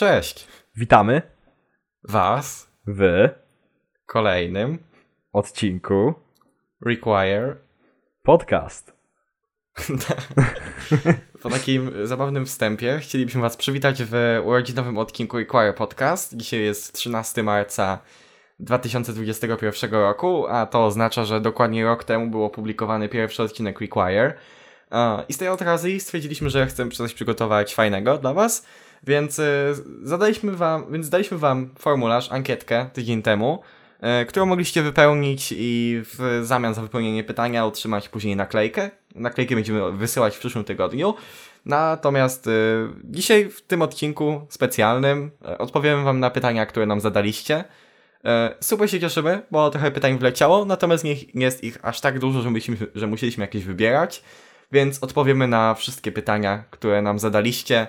Cześć! Witamy Was w kolejnym odcinku Require. podcast. Po takim zabawnym wstępie chcielibyśmy Was przywitać w urodzinowym odcinku Require Podcast. Dzisiaj jest 13 marca 2021 roku, a to oznacza, że dokładnie rok temu był opublikowany pierwszy odcinek Require. E, I z tej okazji stwierdziliśmy, że chcemy coś przygotować fajnego dla Was, więc e, zadaliśmy wam, więc daliśmy Wam formularz, ankietkę tydzień temu, e, którą mogliście wypełnić i w zamian za wypełnienie pytania otrzymać później naklejkę. Naklejkę będziemy wysyłać w przyszłym tygodniu. Natomiast dzisiaj w tym odcinku specjalnym odpowiemy Wam na pytania, które nam zadaliście. Super się cieszymy, bo trochę pytań wleciało, natomiast nie jest ich aż tak dużo, że, że musieliśmy jakieś wybierać więc odpowiemy na wszystkie pytania, które nam zadaliście.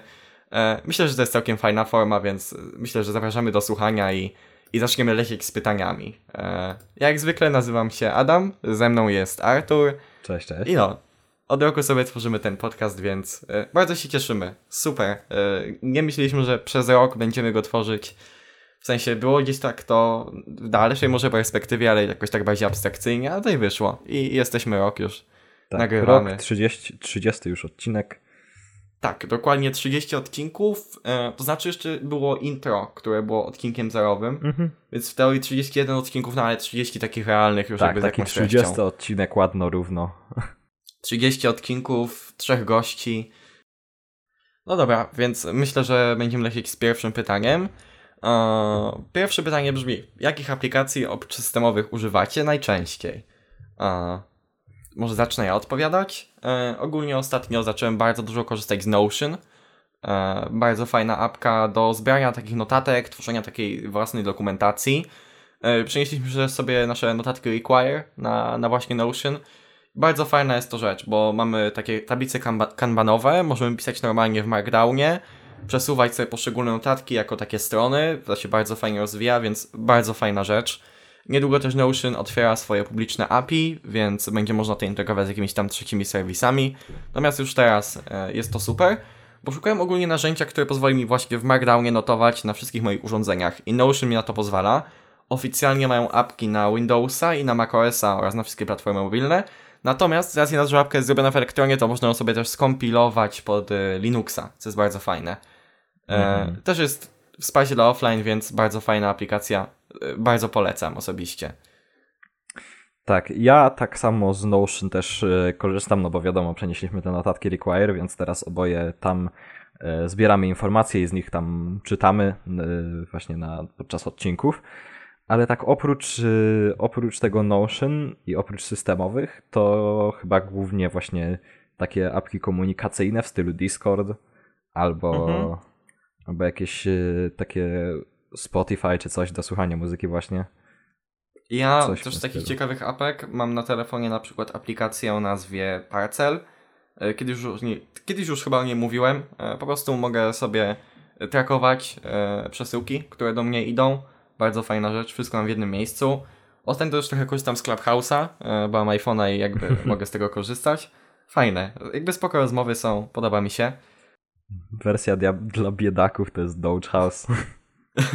E, myślę, że to jest całkiem fajna forma, więc myślę, że zapraszamy do słuchania i, i zaczniemy lecieć z pytaniami. E, jak zwykle nazywam się Adam, ze mną jest Artur. Cześć, cześć. I no, od roku sobie tworzymy ten podcast, więc e, bardzo się cieszymy. Super. Nie myśleliśmy, że przez rok będziemy go tworzyć. W sensie było gdzieś tak to w dalszej może perspektywie, ale jakoś tak bardziej abstrakcyjnie, a i wyszło. I jesteśmy rok już tak, nagrywamy. Rok 30, 30 już odcinek. Tak, dokładnie 30 odcinków. E, to znaczy jeszcze było intro, które było odcinkiem zerowym. Mhm. Więc w teorii 31 odcinków, no ale 30 takich realnych już tak, jakby taki 30 odcinek ładno, równo. 30 odcinków, trzech gości. No dobra, więc myślę, że będziemy lecieć z pierwszym pytaniem. E, pierwsze pytanie brzmi, jakich aplikacji systemowych używacie najczęściej? E, może zacznę ja odpowiadać. E, ogólnie ostatnio zacząłem bardzo dużo korzystać z Notion. E, bardzo fajna apka do zbierania takich notatek, tworzenia takiej własnej dokumentacji. E, przenieśliśmy sobie nasze notatki Require na, na właśnie Notion. Bardzo fajna jest to rzecz, bo mamy takie tablice kanbanowe, możemy pisać normalnie w Markdownie, przesuwać sobie poszczególne notatki jako takie strony, to się bardzo fajnie rozwija, więc bardzo fajna rzecz. Niedługo też Notion otwiera swoje publiczne API, więc będzie można to integrować z jakimiś tam trzecimi serwisami. Natomiast już teraz e, jest to super, bo szukałem ogólnie narzędzia, które pozwoli mi właśnie w Markdownie notować na wszystkich moich urządzeniach i Notion mi na to pozwala. Oficjalnie mają apki na Windowsa i na macOSa oraz na wszystkie platformy mobilne. Natomiast z racji na to, że apka jest zrobiona w Elektronie, to można ją sobie też skompilować pod e, Linuxa, co jest bardzo fajne. E, mhm. Też jest wsparcie dla offline, więc bardzo fajna aplikacja bardzo polecam osobiście. Tak, ja tak samo z Notion też e, korzystam, no bo wiadomo, przenieśliśmy te notatki Require, więc teraz oboje tam e, zbieramy informacje i z nich tam czytamy właśnie na, podczas odcinków. Ale tak oprócz, oprócz tego Notion i oprócz systemowych, to chyba głównie właśnie takie apki komunikacyjne w stylu Discord albo, mhm. Albo jakieś takie Spotify czy coś do słuchania muzyki właśnie. Ja coś też z takich ciekawych apek mam na telefonie na przykład aplikację o nazwie Parcel. E, kiedyś już, nie, kiedyś już chyba o niej mówiłem. E, po prostu mogę sobie trakować e, przesyłki, które do mnie idą. Bardzo fajna rzecz, wszystko mam w jednym miejscu. Ostatnio też trochę korzystam z Clubhouse'a, bo mam iPhone'a i jakby mogę z tego korzystać. Fajne. Jakby spoko rozmowy są, podoba mi się. Wersja dla, dla biedaków to jest Doge House.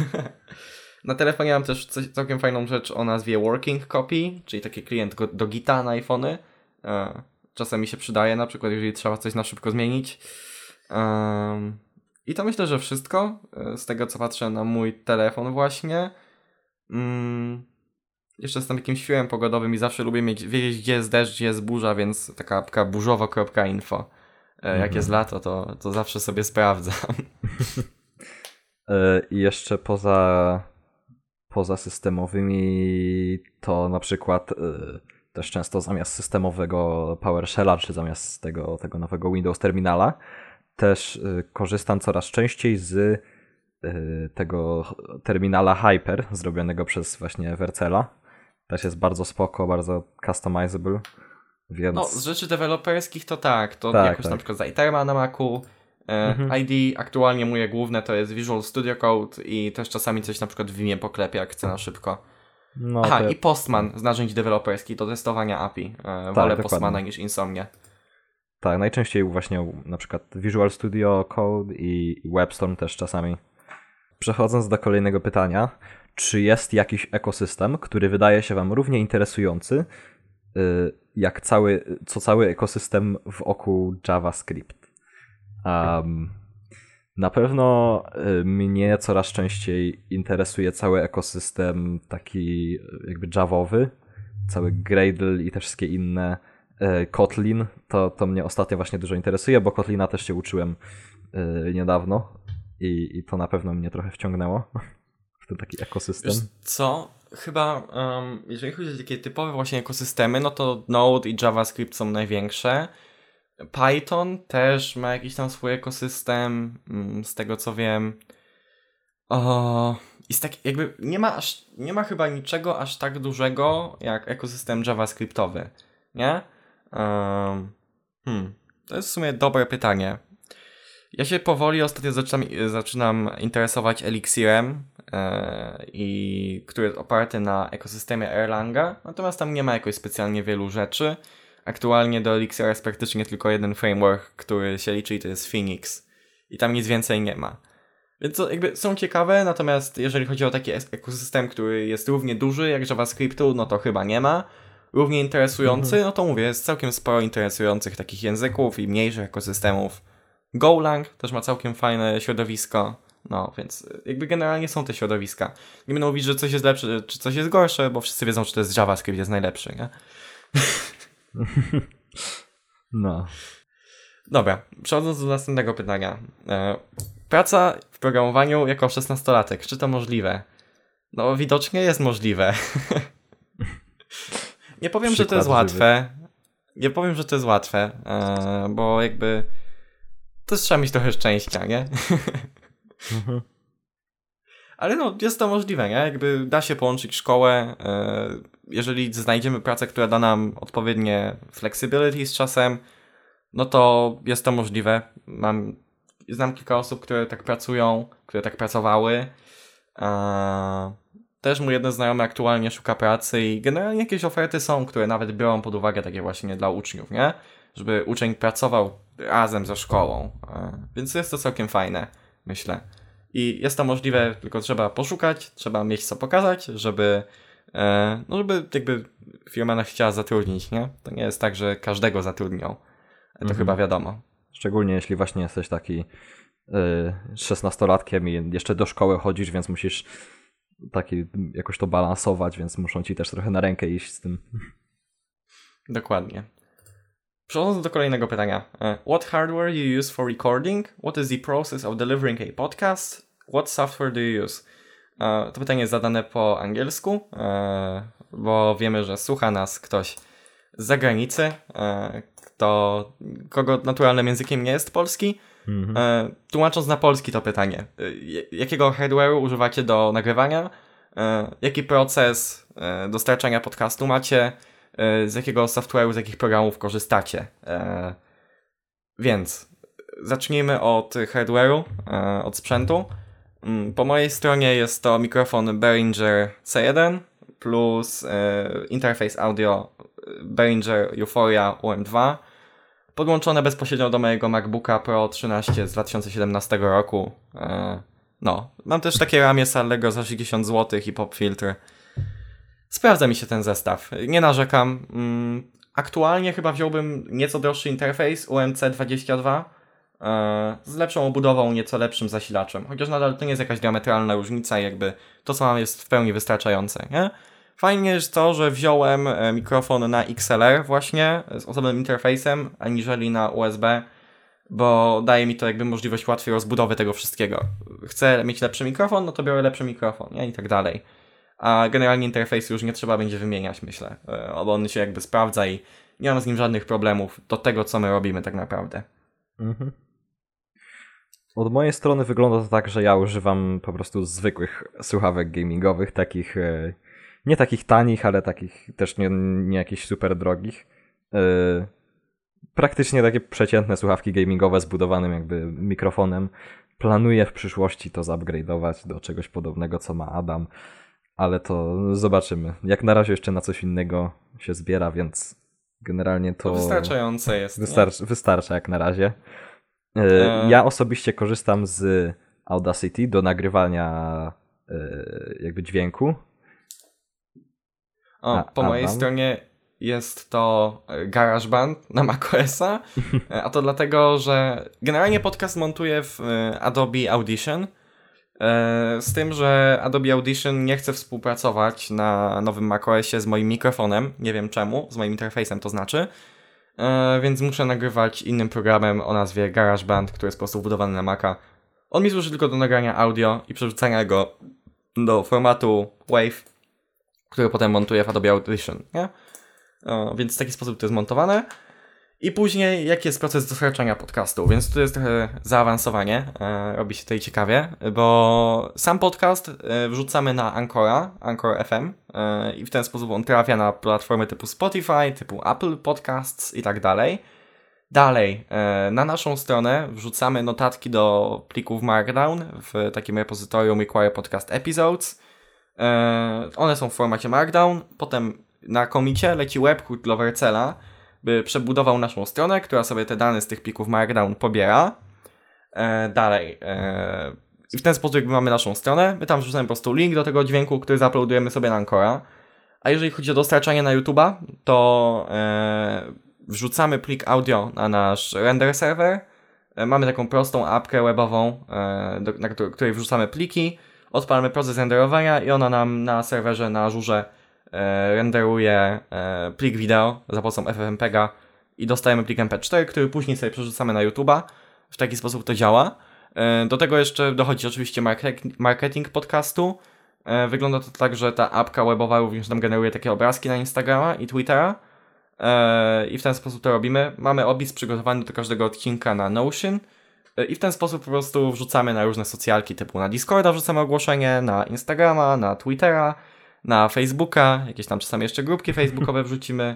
na telefonie mam też coś, całkiem fajną rzecz o nazwie Working Copy, czyli taki klient do Gita na iPhony. E, czasem mi się przydaje, na przykład jeżeli trzeba coś na szybko zmienić. I to myślę, że wszystko e, z tego, co patrzę na mój telefon właśnie. Mm, jeszcze jestem takim świłem pogodowym i zawsze lubię mieć, wiedzieć, gdzie jest deszcz, gdzie jest burza, więc taka apka burzowo.info. Jak mhm. jest lato, to, to zawsze sobie sprawdzam. E, I jeszcze poza, poza systemowymi to na przykład e, też często zamiast systemowego PowerShella, czy zamiast tego, tego nowego Windows Terminala, też e, korzystam coraz częściej z tego terminala Hyper, zrobionego przez właśnie Vercela. Też jest bardzo spoko, bardzo customizable. Więc... No, z rzeczy deweloperskich to tak. To tak, jakoś tak. na przykład z na Macu, E, mhm. ID aktualnie moje główne to jest Visual Studio Code i też czasami coś na przykład w Vimie poklepię, jak chcę na szybko. No, Aha, to... i Postman z narzędzi deweloperskich do testowania API. E, tak, Wolę. Postmana niż Insomnia. Tak, najczęściej właśnie na przykład Visual Studio Code i WebStorm też czasami. przechodząc do kolejnego pytania, czy jest jakiś ekosystem, który wydaje się Wam równie interesujący, jak cały, co cały ekosystem wokół JavaScript? Um, na pewno y, mnie coraz częściej interesuje cały ekosystem taki jakby javowy, cały Gradle i te wszystkie inne y, Kotlin, to, to mnie ostatnio właśnie dużo interesuje, bo Kotlina też się uczyłem niedawno i, i to na pewno mnie trochę wciągnęło w ten taki ekosystem. Wiesz co? Chyba, um, jeżeli chodzi o takie typowe właśnie ekosystemy, no to Node i JavaScript są największe. Python też ma jakiś tam swój ekosystem, mm, z tego co wiem. O, jest tak, jakby nie ma, aż, nie ma chyba niczego aż tak dużego jak ekosystem JavaScriptowy, nie? Um, hmm, to jest w sumie dobre pytanie. Ja się powoli ostatnio zaczynam, zaczynam interesować Elixirem, i, który jest oparty na ekosystemie Erlanga, natomiast tam nie ma jakoś specjalnie wielu rzeczy. Aktualnie do Elixira jest praktycznie tylko jeden framework, który się liczy i to jest Phoenix. I tam nic więcej nie ma. Więc jakby są ciekawe, natomiast jeżeli chodzi o taki ekosystem, który jest równie duży jak JavaScriptu, no to chyba nie ma. Równie interesujący, mhm. no to mówię, jest całkiem sporo interesujących takich języków i mniejszych ekosystemów Golang też ma całkiem fajne środowisko. No, więc jakby generalnie są te środowiska. Nie będę mówić, że coś jest lepsze, czy coś jest gorsze, bo wszyscy wiedzą, czy to jest JavaScript jest najlepszy, nie? No. Dobra, przechodząc do następnego pytania. E, praca w programowaniu jako 16-latek, czy to możliwe? No, widocznie jest możliwe. Nie powiem, Przykład że to jest łatwe. Nie powiem, że to jest łatwe, e, bo jakby to trzeba mieć trochę szczęścia, nie? Mhm. Ale no, jest to możliwe, nie? Jakby da się połączyć szkołę, e, jeżeli znajdziemy pracę, która da nam odpowiednie flexibility z czasem, no to jest to możliwe. Mam, znam kilka osób, które tak pracują, które tak pracowały. E, też mój jeden znajomy aktualnie szuka pracy i generalnie jakieś oferty są, które nawet biorą pod uwagę takie właśnie dla uczniów, nie? Żeby uczeń pracował razem ze szkołą. E, więc jest to całkiem fajne, myślę. I jest to możliwe, tylko trzeba poszukać, trzeba mieć co pokazać, żeby, e, no żeby jakby firma nas chciała zatrudnić, nie? To nie jest tak, że każdego zatrudnią. To mhm. chyba wiadomo. Szczególnie jeśli właśnie jesteś taki szesnastolatkiem i jeszcze do szkoły chodzisz, więc musisz taki jakoś to balansować, więc muszą ci też trochę na rękę iść z tym. Dokładnie. Przechodząc do kolejnego pytania. E, what hardware you use for recording? What is the process of delivering a podcast? What software do you use? E, to pytanie jest zadane po angielsku, e, bo wiemy, że słucha nas ktoś z zagranicy, kto, kogo naturalnym językiem nie jest polski. Mhm. Tłumacząc na polski to pytanie. Jakiego hardware'u używacie do nagrywania? Jaki proces dostarczania podcastu macie? E, z jakiego software'u, z jakich programów korzystacie. E, więc zacznijmy od hardware'u, e, od sprzętu. Mm, po mojej stronie jest to mikrofon Behringer C1 plus interfejs audio Behringer Euphoria UM2 podłączone bezpośrednio do mojego MacBooka Pro 13 z 2017 roku. No, mam też takie ramię z Allegro za 60 zł i pop filtr Sprawdza mi się ten zestaw. Nie narzekam. Mm, aktualnie chyba wziąłbym nieco droższy interfejs UMC22 e, z lepszą obudową, nieco lepszym zasilaczem. Chociaż nadal to nie jest jakaś diametralna różnica, jakby to co mam jest w pełni wystarczające. Nie? Fajnie jest to, że wziąłem e, mikrofon na XLR właśnie z osobnym interfejsem, aniżeli na USB, bo daje mi to jakby możliwość łatwiej rozbudowy tego wszystkiego. Chcę mieć lepszy mikrofon, no to biorę lepszy mikrofon, nie? I tak dalej a generalnie interfejs już nie trzeba będzie wymieniać, myślę. E, on się jakby sprawdza i nie mam z nim żadnych problemów do tego, co my robimy tak naprawdę. Mhm. Od mojej strony wygląda to tak, że ja używam po prostu zwykłych słuchawek gamingowych, takich e, nie takich tanich, ale takich też nie, nie jakichś super drogich. E, praktycznie takie przeciętne słuchawki gamingowe z budowanym jakby mikrofonem. Planuję w przyszłości to zupgrade'ować do czegoś podobnego, co ma Adam ale to zobaczymy. Jak na razie jeszcze na coś innego się zbiera, więc generalnie to. to wystarczające jest. Wystarcza, wystarcza jak na razie. E, e... Ja osobiście korzystam z Audacity do nagrywania jakby dźwięku. O, po mojej stronie jest to GarageBand na macOSa, a to dlatego, że generalnie podcast montuję w Adobe Audition, E, z tym, że Adobe Audition nie chce współpracować na nowym macOSie z moim mikrofonem. Nie wiem czemu, z moim interfejsem to znaczy. E, więc muszę nagrywać innym programem o nazwie GarageBand, który jest po prostu wbudowany na Maca. On mi służy tylko do nagrania audio i przerzucania go do formatu WAV, który potem montuję w Adobe Audition. Nie? E, więc w taki sposób to jest montowane. I później, jaki jest proces dostarczania podcastu, więc tu jest trochę zaawansowanie, e, robi się tutaj ciekawie, bo sam podcast e, wrzucamy na Ancora, Anchor FM e, i w ten sposób on trafia na platformy typu Spotify, typu Apple Podcasts i tak dalej. Dalej, na naszą stronę wrzucamy notatki do plików Markdown w takim repozytorium Require Podcast Episodes. One są w formacie Markdown, potem na komicie leci webhook dla Vercela, by przebudował naszą stronę, która sobie te dane z tych plików Markdown pobiera. E, dalej. E, I w ten sposób jakby mamy naszą stronę. My tam wrzucamy po prostu link do tego dźwięku, który zauploadujemy sobie na Ancora. A jeżeli chodzi o dostarczanie na YouTube'a, to e, wrzucamy plik audio na nasz render server. E, mamy taką prostą apkę webową, e, do, na której wrzucamy pliki. Odpalamy proces renderowania i ona nam na serwerze na żurze E, renderuje e, plik wideo za pomocą FFmpega i dostajemy plik MP4, który później sobie przerzucamy na YouTube'a. W taki sposób to działa. E, do tego jeszcze dochodzi oczywiście marketing podcastu. Wygląda to tak, że ta apka webowa również nam generuje takie obrazki na Instagrama i Twittera. I w ten sposób to robimy. Mamy opis przygotowany do każdego odcinka na Notion. I w ten sposób po prostu wrzucamy na różne socjalki, typu na Discorda wrzucamy ogłoszenie, na Instagrama, na Twittera na Facebooka, jakieś tam czasami jeszcze grupki facebookowe wrzucimy,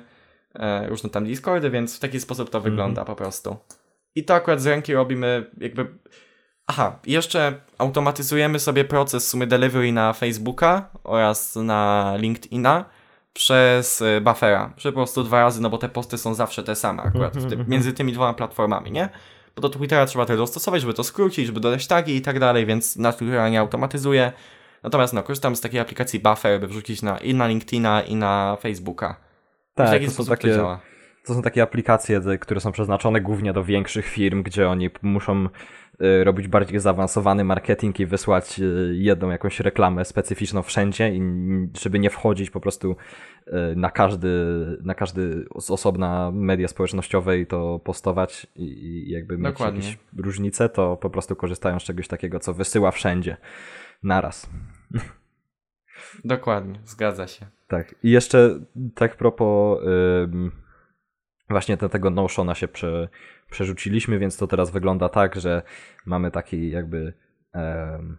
różne tam Discordy, więc w taki sposób to wygląda po prostu. I to akurat z ręki robimy jakby... Aha, jeszcze automatyzujemy sobie proces sumy delivery na Facebooka oraz na LinkedIna przez e, buffera, że po prostu dwa razy, no bo te posty są zawsze te same akurat ty mhm, między tymi dwoma platformami, nie? Bo do Twittera trzeba to dostosować, żeby to skrócić, żeby dodać tagi i tak dalej, więc na Twittera nie automatyzuje. Natomiast no, korzystam z takiej aplikacji Buffer, by wrzucić na, i na LinkedIna, i na Facebooka. Tak, to są, takie, to, to są takie aplikacje, które są przeznaczone głównie do większych firm, gdzie oni muszą y, robić bardziej zaawansowany marketing i wysłać y, jedną jakąś reklamę specyficzną wszędzie i żeby nie wchodzić po prostu y, na każdy, na każdy z osobna media społecznościowe i to postować i jakby mieć Dokładnie. jakieś różnice, to po prostu korzystają z czegoś takiego, co wysyła wszędzie naraz. Dokładnie, zgadza się. Tak. I jeszcze tak propos ym, właśnie do tego Notiona się prze, przerzuciliśmy, więc to teraz wygląda tak, że mamy taki jakby ym,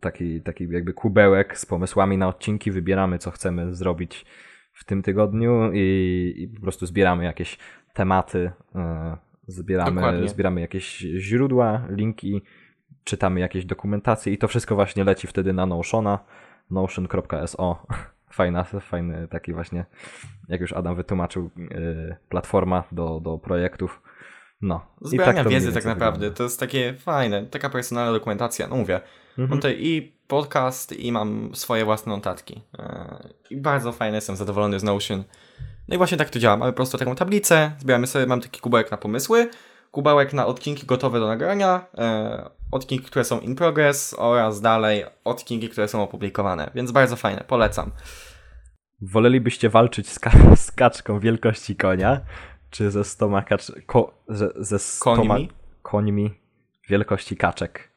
taki, taki jakby kubełek z pomysłami na odcinki, wybieramy co chcemy zrobić w tym tygodniu i, i po prostu zbieramy jakieś tematy, yy, zbieramy, zbieramy jakieś źródła, linki, czytamy jakieś dokumentacje i to wszystko właśnie leci wtedy na Notiona, notion.so. Fajna, fajny taki właśnie, jak już Adam wytłumaczył, yy, platforma do, do projektów. No. Zbierania tak wiedzy tak naprawdę, wygląda. to jest takie fajne, taka personalna dokumentacja, no mówię. Mhm. Mam tutaj i podcast i mam swoje własne notatki. Yy, I bardzo fajny, jestem zadowolony z Notion. No i właśnie tak to działa. Mamy po prostu taką tablicę, zbieramy sobie, mam taki kubełek na pomysły, kubełek na odcinki gotowe do nagrania, e, odcinki, które są in progress oraz dalej odcinki, które są opublikowane. Więc bardzo fajne, polecam. Wolelibyście walczyć z, ka- z kaczką wielkości konia, czy ze stoma kacz... Ko- ze, ze stoma końmi? końmi wielkości kaczek?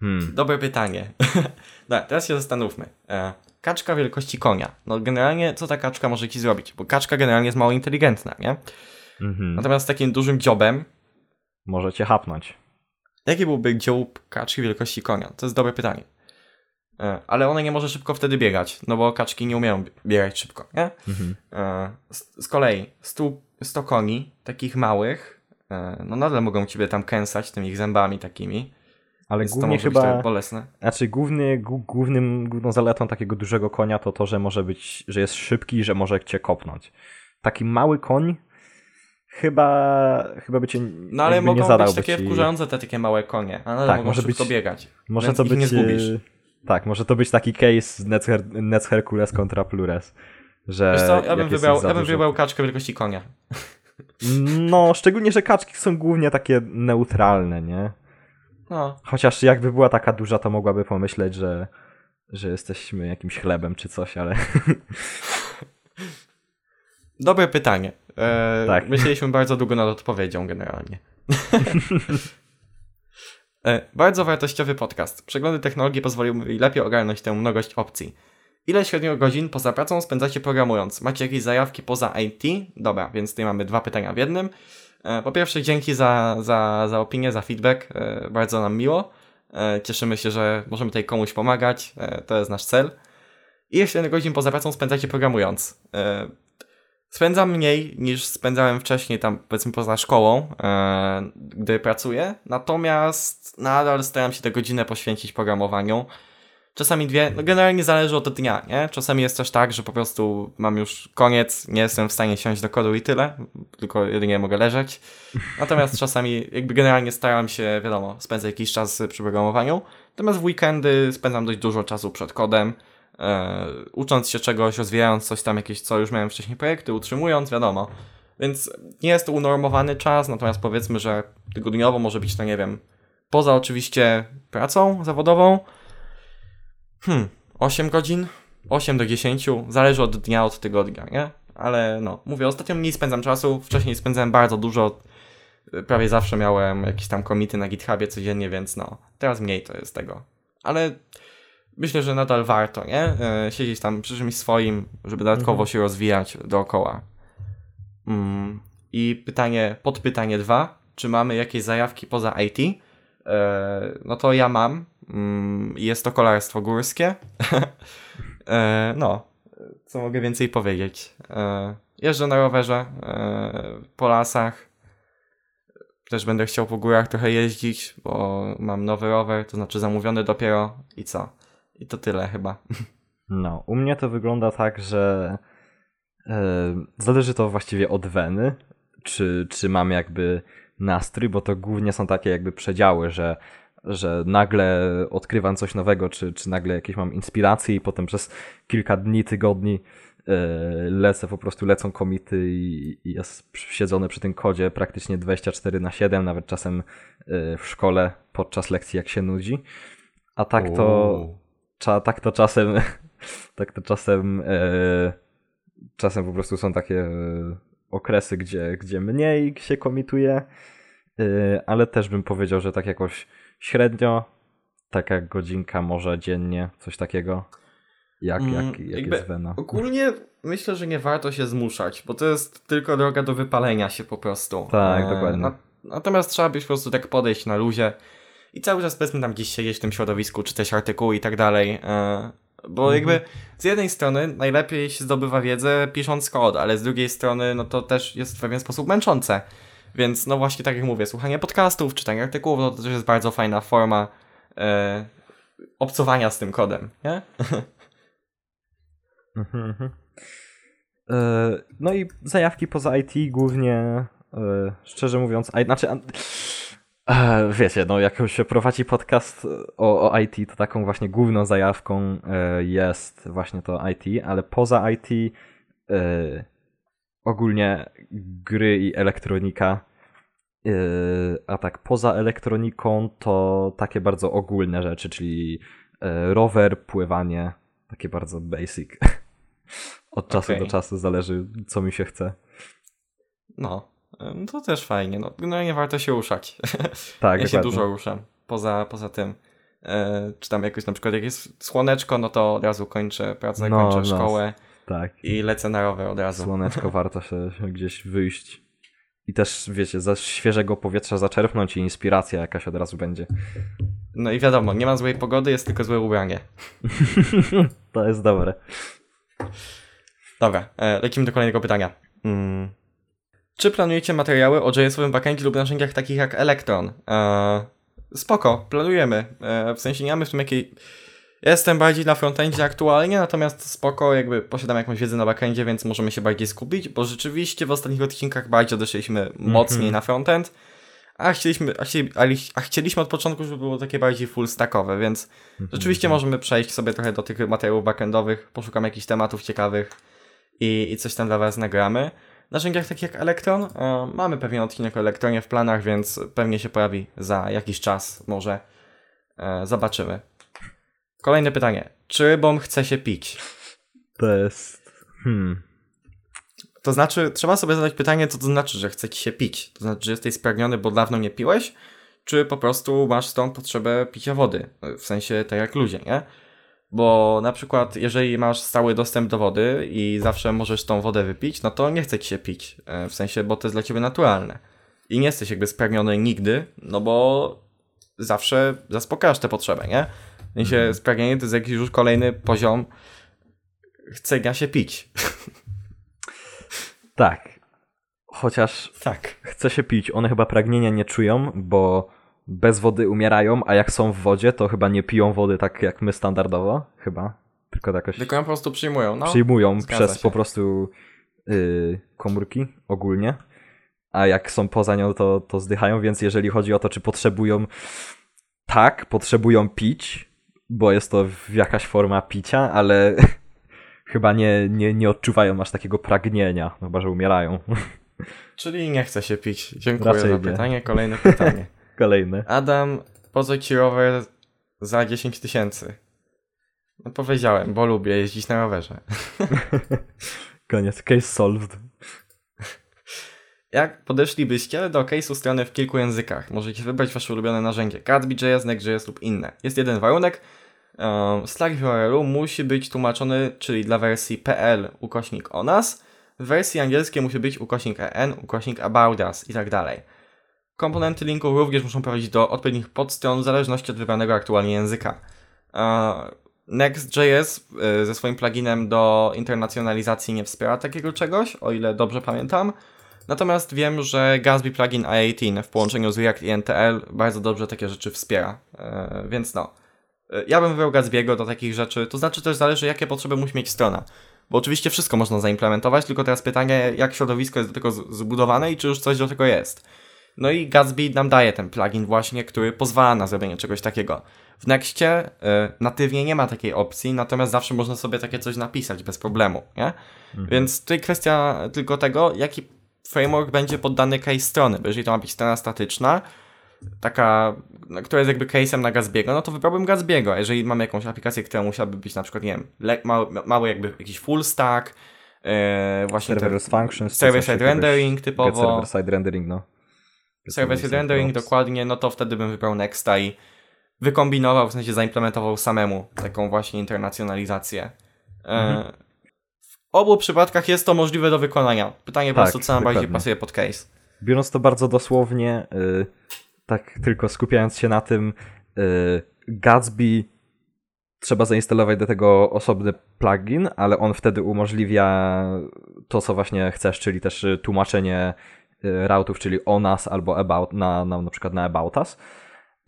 Hmm. Dobre pytanie. Dobra, teraz się zastanówmy. E, kaczka wielkości konia. No generalnie co ta kaczka może ci zrobić? Bo kaczka generalnie jest mało inteligentna, nie? Mhm. Natomiast z takim dużym dziobem możecie hapnąć. Jaki byłby dziób kaczki wielkości konia? To jest dobre pytanie. E, ale one nie może szybko wtedy biegać, no bo kaczki nie umieją biegać szybko, nie? Mhm. E, z, z, kolei 100, 100 koni, takich małych, e, no nadal mogą ciebie tam kęsać tymi ich zębami takimi. Ale głównie chyba, bolesne. Znaczy główny, głównym, główną zaletą takiego dużego konia to to, że może być, że jest szybki że może cię kopnąć. Taki mały koń chyba, chyba by cię No ale nie mogą zadał być takie ci... wkurzające te takie małe konie, ale Tak, może być- biegać. Może to być... nie e, Tak, może to być taki case Nets, Her- Nets Hercules kontra Plures. Że Wiesz co, ja bym wybrał, ja bym wybrał kaczkę wielkości konia. No, szczególnie, że kaczki są głównie takie neutralne, nie? No, Chociaż jakby była taka duża, to mogłaby pomyśleć, że, że jesteśmy jakimś chlebem czy coś, ale dobre pytanie. E, Tak. Myśleliśmy bardzo długo nad odpowiedzią generalnie. e, bardzo wartościowy podcast. Przeglądy technologii pozwoliły mi lepiej ogarnąć tę mnogość opcji. Ile średnio godzin poza pracą spędzacie programując? Macie jakieś zajawki poza IT? Dobra, więc tutaj mamy dwa pytania w jednym. E, Po pierwsze, dzięki za, za, za opinię, za feedback. E, Bardzo nam miło. E, Cieszymy się, że możemy tutaj komuś pomagać. E, To jest nasz cel. Ile średnio godzin poza pracą spędzacie programując? Spędzam mniej niż spędzałem wcześniej tam powiedzmy poza szkołą, e, gdy pracuję. Natomiast nadal staram się tę godzinę poświęcić programowaniu. Czasami dwie, no generalnie zależy od dnia, nie? Czasami jest też tak, że po prostu mam już koniec, nie jestem w stanie siąść do kodu i tyle, tylko jedynie mogę leżeć. Natomiast czasami jakby generalnie staram się, wiadomo, spędzać jakiś czas przy programowaniu. Natomiast w weekendy spędzam dość dużo czasu przed kodem, e, ucząc się czegoś, rozwijając coś tam, jakieś, co już miałem wcześniej projekty, utrzymując, wiadomo. Więc nie jest to unormowany czas, natomiast powiedzmy, że tygodniowo może być to, nie wiem, poza oczywiście pracą zawodową, Hmm, 8 godzin? 8 do 10, zależy od dnia, od tygodnia, nie? Ale no, mówię, ostatnio mniej spędzam czasu, wcześniej spędzałem bardzo dużo, prawie zawsze miałem jakieś tam komity na GitHubie codziennie, więc no, teraz mniej to jest tego. Ale myślę, że nadal warto, nie? E, Siedzieć tam przy czymś swoim, żeby dodatkowo się rozwijać dookoła. Mm. I pytanie, podpytanie dwa, czy mamy jakieś zajawki poza IT? E, no to ja mam. Mm, Jest to kolarstwo górskie. E, no, co mogę więcej powiedzieć? E, Jeżdżę na rowerze po lasach. Też będę chciał po górach trochę jeździć, bo mam nowy rower, to znaczy zamówiony dopiero i co? I to tyle chyba. No, u mnie to wygląda tak, że e, zależy to właściwie od weny, czy, czy mam jakby nastrój, bo to głównie są takie jakby przedziały, że, że nagle odkrywam coś nowego, czy, czy nagle jakieś mam inspiracje i potem przez kilka dni, tygodni e, lecę, po prostu lecą komity i, i jest siedzony przy tym kodzie praktycznie 24 na 7, nawet czasem e, w szkole podczas lekcji jak się nudzi. A tak to. Cza, tak to czasem, tak to czasem, e, czasem po prostu są takie e, okresy, gdzie, gdzie mniej się komituje, e, ale też bym powiedział, że tak jakoś średnio, taka godzinka może dziennie, coś takiego, jak, Mm, jak, jak jakby jest wena. Ogólnie myślę, że nie warto się zmuszać, bo to jest tylko droga do wypalenia się po prostu. Tak, dokładnie. na- natomiast trzeba być po prostu tak podejść na luzie i cały czas powiedzmy tam gdzieś siedzieć w tym środowisku, czytać artykuły i tak dalej. e, Bo Mhm. jakby z jednej strony najlepiej się zdobywa wiedzę pisząc kod, ale z drugiej strony no to też jest w pewien sposób męczące. Więc no właśnie tak jak mówię, słuchanie podcastów, czytanie artykułów, no to też jest bardzo fajna forma e, obcowania z tym kodem, nie? Mhm, mhm. E, No i zajawki poza IT głównie, e, szczerze mówiąc, a, znaczy, wiecie, no jak się prowadzi podcast o, o IT, to taką właśnie główną zajawką e, jest właśnie to IT, ale poza IT e, ogólnie gry i elektronika, e, a tak poza elektroniką to takie bardzo ogólne rzeczy, czyli e, rower, pływanie, takie bardzo basic. Od czasu Okej. do czasu zależy, co mi się chce. No, to też fajnie. No, no nie warto się ruszać. Tak, ja się dużo ruszam. Poza, poza tym. E, czy tam jakoś na przykład jak jest słoneczko, no to od razu kończę pracę, No, kończę szkołę Tak. i lecę na rower od razu. Słoneczko warto się, się gdzieś wyjść. I też, wiecie, ze świeżego powietrza zaczerpnąć i inspiracja jakaś od razu będzie. No i wiadomo, nie ma złej pogody, jest tylko złe ubranie. to jest dobre. Dobra, e, lecimy do kolejnego pytania. Mm. Czy planujecie materiały o JS-owym backendzie lub narzędziach takich jak Electron? E, spoko, planujemy. E, w sensie nie mamy w tym jakiej, Jestem bardziej na frontendzie aktualnie, natomiast spoko, jakby posiadam jakąś wiedzę na backendzie, więc możemy się bardziej skupić, bo rzeczywiście w ostatnich odcinkach bardziej odeszliśmy mm -hmm. mocniej na frontend, a chcieliśmy, a, chcieli, a chcieliśmy od początku, żeby było takie bardziej full stackowe, więc mm -hmm. rzeczywiście możemy przejść sobie trochę do tych materiałów backendowych, poszukam jakichś tematów ciekawych i, i coś tam dla Was nagramy. Narzędziach takich jak Electron, e, mamy pewien odcinek o Electronie w planach, więc pewnie się pojawi za jakiś czas, może e, zobaczymy. Kolejne pytanie. Czy bom chce się pić? To jest... Hmm. To znaczy, trzeba sobie zadać pytanie, co to znaczy, że chce ci się pić. To znaczy, że jesteś spragniony, bo dawno nie piłeś, czy po prostu masz tą potrzebę picia wody. W sensie tak jak ludzie, nie? Bo na przykład, jeżeli masz stały dostęp do wody i zawsze możesz tą wodę wypić, no to nie chce ci się pić. E, w sensie, bo to jest dla ciebie naturalne. I nie jesteś jakby spragniony nigdy, no bo zawsze zaspokajasz tę potrzebę, nie? W sensie mhm. spragnienie to jest jakiś już kolejny poziom chcenia się pić. Tak. Chociaż tak. chce się pić. One chyba pragnienia nie czują, bo bez wody umierają, a jak są w wodzie, to chyba nie piją wody tak jak my standardowo. Chyba. Tylko jakoś. Tylko ją po prostu przyjmują. No, przyjmują przez się. po prostu yy, komórki ogólnie. A jak są poza nią, to, to zdychają, więc jeżeli chodzi o to, czy potrzebują. Tak, potrzebują pić, bo jest to jakaś forma picia, ale chyba nie, nie, nie odczuwają aż takiego pragnienia, chyba że umierają. Czyli nie chce się pić. Dziękuję Raczej za nie. pytanie. Kolejne pytanie. Kolejne. Adam, po co ci rower za 10 tysięcy? No powiedziałem, bo lubię jeździć na rowerze. Koniec, case solved. Jak podeszlibyście do case'u strony w kilku językach? Możecie wybrać wasze ulubione narzędzie Gatsby.js, Next.js lub inne. Jest jeden warunek, um, Slack w URL-u musi być tłumaczony, czyli dla wersji PL ukośnik o nas, w wersji angielskiej musi być ukośnik EN, ukośnik about us i tak dalej. Komponenty linków również muszą prowadzić do odpowiednich podstron w zależności od wybranego aktualnie języka. Next.js e, ze swoim pluginem do internacjonalizacji nie wspiera takiego czegoś, o ile dobrze pamiętam. Natomiast wiem, że Gatsby plugin i18 w połączeniu z React i NTL bardzo dobrze takie rzeczy wspiera. E, więc no. E, ja bym wybrał Gatsby'ego do takich rzeczy. To znaczy też zależy, jakie potrzeby musi mieć strona. Bo oczywiście wszystko można zaimplementować, tylko teraz pytanie, jak środowisko jest do tego zbudowane i czy już coś do tego jest. No i Gatsby nam daje ten plugin właśnie, który pozwala na zrobienie czegoś takiego. W Nextie y, natywnie nie ma takiej opcji, natomiast zawsze można sobie takie coś napisać bez problemu, nie? Mhm. Więc tutaj kwestia tylko tego, jaki framework będzie poddany case strony, bo jeżeli to ma być strona statyczna, taka, która jest jakby case'em na Gatsby'ego, no to wybrałbym Gatsby'ego. Jeżeli mamy jakąś aplikację, która musiałaby być na przykład, nie wiem, mały, mały jakby jakiś full stack, yy, właśnie server functions, server-side rendering typowo. Server-side rendering, no. Server-side rendering dokładnie, no to wtedy bym wybrał Nexta i wykombinował, w sensie zaimplementował samemu taką właśnie internacjonalizację. E, mhm. W obu przypadkach jest to możliwe do wykonania. Pytanie tak, po prostu, co nam bardziej pasuje pod case. Biorąc to bardzo dosłownie, yy, tak tylko skupiając się na tym, yy, Gatsby trzeba zainstalować do tego osobny plugin, ale on wtedy umożliwia to, co właśnie chcesz, czyli też tłumaczenie routów, czyli o nas albo about, na, na, na przykład na about us.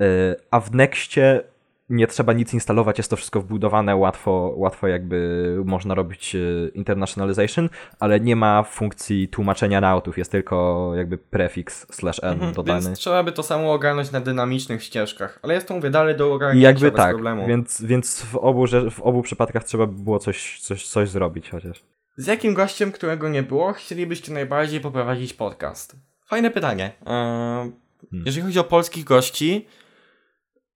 Y, a w Nextie nie trzeba nic instalować, jest to wszystko wbudowane, łatwo, łatwo jakby można robić y, internationalization, ale nie ma funkcji tłumaczenia routów, jest tylko jakby prefix slash n mhm, dodany. Więc trzeba by to samo ogarnąć na dynamicznych ścieżkach, ale jest to mówię dalej do ogarnięcia jakby bez tak, problemu. Więc, więc w, obu, w obu przypadkach trzeba by było coś, coś, coś zrobić chociaż. Z jakim gościem, którego nie było, chcielibyście najbardziej poprowadzić podcast? Fajne pytanie. Eee, hmm. Jeżeli chodzi o polskich gości,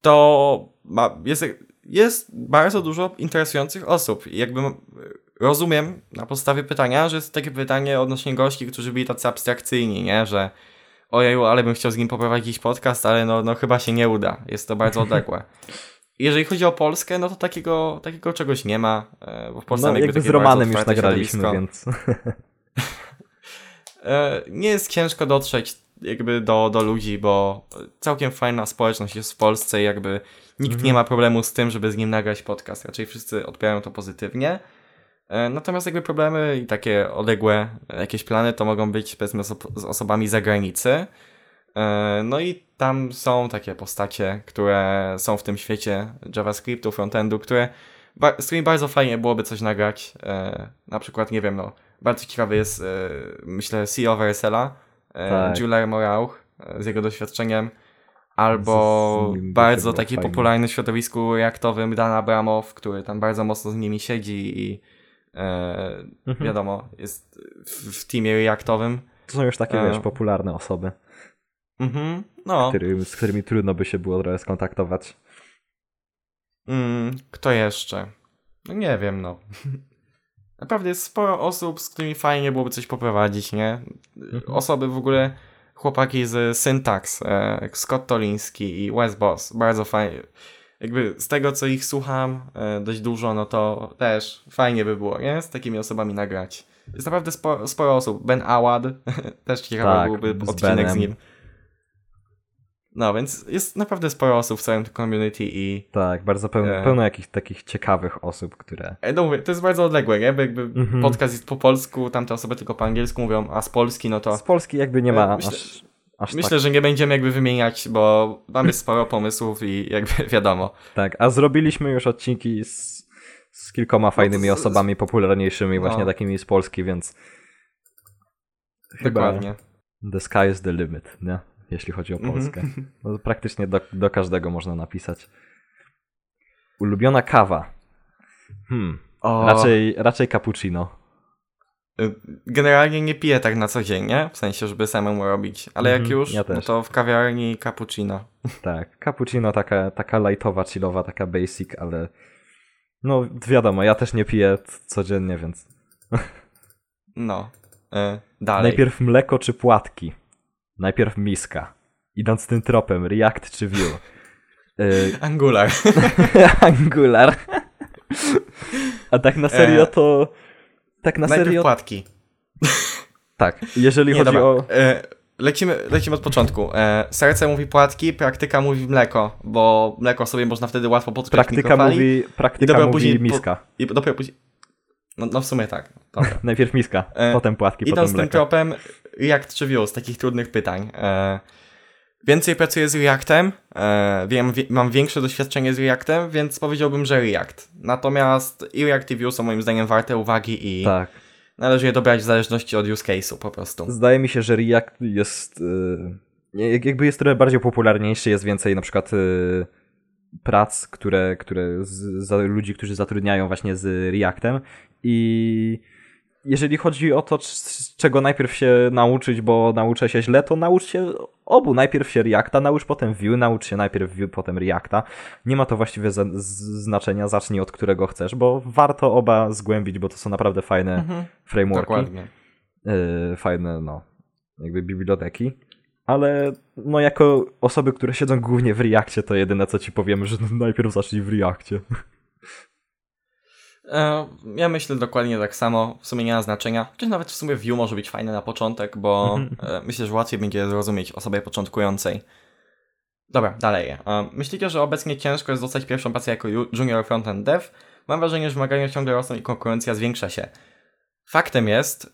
to ma, jest, jest bardzo dużo interesujących osób. Jakby rozumiem na podstawie pytania, że jest takie pytanie odnośnie gości, którzy byli tacy abstrakcyjni, nie? Że ojeju, ale bym chciał z nim poprowadzić podcast, ale no, no chyba się nie uda. Jest to bardzo odległe. Jeżeli chodzi o Polskę, no to takiego, takiego czegoś nie ma. E, bo w Polsce no, jakby z Romanem już nagraliśmy, więc... E, nie jest ciężko dotrzeć jakby do, do ludzi, bo całkiem fajna społeczność jest w Polsce i jakby nikt mhm. nie ma problemu z tym, żeby z nim nagrać podcast. Raczej wszyscy odbierają to pozytywnie. E, natomiast jakby problemy i takie odległe jakieś plany to mogą być powiedzmy z osobami z zagranicy. E, no i tam są takie postacie, które są w tym świecie JavaScriptu, frontendu, które, z którymi bardzo fajnie byłoby coś nagrać. E, na przykład, nie wiem, no, bardzo ciekawy jest, myślę, CEO Versela, tak. Julia Morauch, z jego doświadczeniem, albo z, z bardzo taki fajnie. popularny w środowisku reaktowym Dan Abramow, który tam bardzo mocno z nimi siedzi i e, mhm. wiadomo, jest w, w teamie reaktowym. To są już takie, e, wiesz, popularne osoby. Mhm, no. Który, z którymi trudno by się było trochę skontaktować. Mm, kto jeszcze? No nie wiem, no. Naprawdę jest sporo osób, z którymi fajnie byłoby coś poprowadzić, nie? Mhm. Osoby w ogóle chłopaki z Syntax, e, Scott Toliński i Wes Boss, bardzo fajnie. Jakby z tego, co ich słucham e, dość dużo, no to też fajnie by było, nie? Z takimi osobami nagrać. Jest naprawdę sporo, sporo osób. Ben Awad, też ciekawy tak, byłby odcinek Benem. z nim. No, więc jest naprawdę sporo osób w całym tym community i... Tak, bardzo pełno, e... pełno jakichś takich ciekawych osób, które... E, no mówię, to jest bardzo odległe, nie? Bo jakby mm-hmm. podcast jest po polsku, tamte osoby tylko po angielsku mówią, a z Polski no to... Z Polski jakby nie ma e, myślę, aż, aż Myślę, tak. że nie będziemy jakby wymieniać, bo mamy sporo pomysłów i jakby wiadomo. Tak, a zrobiliśmy już odcinki z, z kilkoma fajnymi no to, osobami popularniejszymi, no. właśnie takimi z Polski, więc... Dokładnie. The sky is the limit, nie? Jeśli chodzi o Polskę. Mhm. No, praktycznie do, do każdego można napisać. Ulubiona kawa. Hmm. O. Raczej, raczej cappuccino. Y, generalnie nie piję tak na co dzień, nie? W sensie, żeby samemu robić. Ale jak mhm, już, ja no to w kawiarni cappuccino. Tak, cappuccino taka, taka lightowa, chillowa, taka basic, ale no wiadomo, ja też nie piję codziennie, więc... No, y, dalej. Najpierw mleko czy płatki? Najpierw miska. Idąc tym tropem, React czy Vue? Yy... Angular. Angular. A tak na serio e, to... Tak na Najpierw serio... płatki. Tak, jeżeli Nie, chodzi dobra. o... E, lecimy, lecimy od początku. E, serce mówi płatki, praktyka mówi mleko, bo mleko sobie można wtedy łatwo podpiąć Praktyka mówi, praktyka mówi później, miska. Po, I dopiero później... No, no w sumie tak. Najpierw miska, e, potem płatki, potem mleko. Idąc tym tropem, React czy Vue z takich trudnych pytań. E, więcej pracuję z Reactem, e, wiem, wie, mam większe doświadczenie z Reactem, więc powiedziałbym, że React. Natomiast i React i Vue są moim zdaniem warte uwagi i tak. należy je dobrać w zależności od use case'u po prostu. Zdaje mi się, że React jest... Yy, jakby jest trochę bardziej popularniejszy, jest więcej na przykład... Yy prac, które, które z, za ludzi, którzy zatrudniają właśnie z Reactem i jeżeli chodzi o to, czego najpierw się nauczyć, bo nauczę się źle, to naucz się obu. Najpierw się Reacta, naucz potem Vue, naucz się najpierw Vue, potem Reacta. Nie ma to właściwie znaczenia, zacznij od którego chcesz, bo warto oba zgłębić, bo to są naprawdę fajne mhm. frameworki. Dokładnie. Yy, fajne, no, jakby biblioteki. Ale no jako osoby, które siedzą głównie w Reakcie, to jedyne co ci powiem, że najpierw zacznij w Reakcie. E, ja myślę dokładnie tak samo, w sumie nie ma znaczenia. Chociaż nawet w sumie view może być fajne na początek, bo e, myślę, że łatwiej będzie zrozumieć osobie początkującej. Dobra, dalej. E, myślicie, że obecnie ciężko jest dostać pierwszą pracę jako junior frontend dev? Mam wrażenie, że wymagania ciągle rosną i konkurencja zwiększa się. Faktem jest,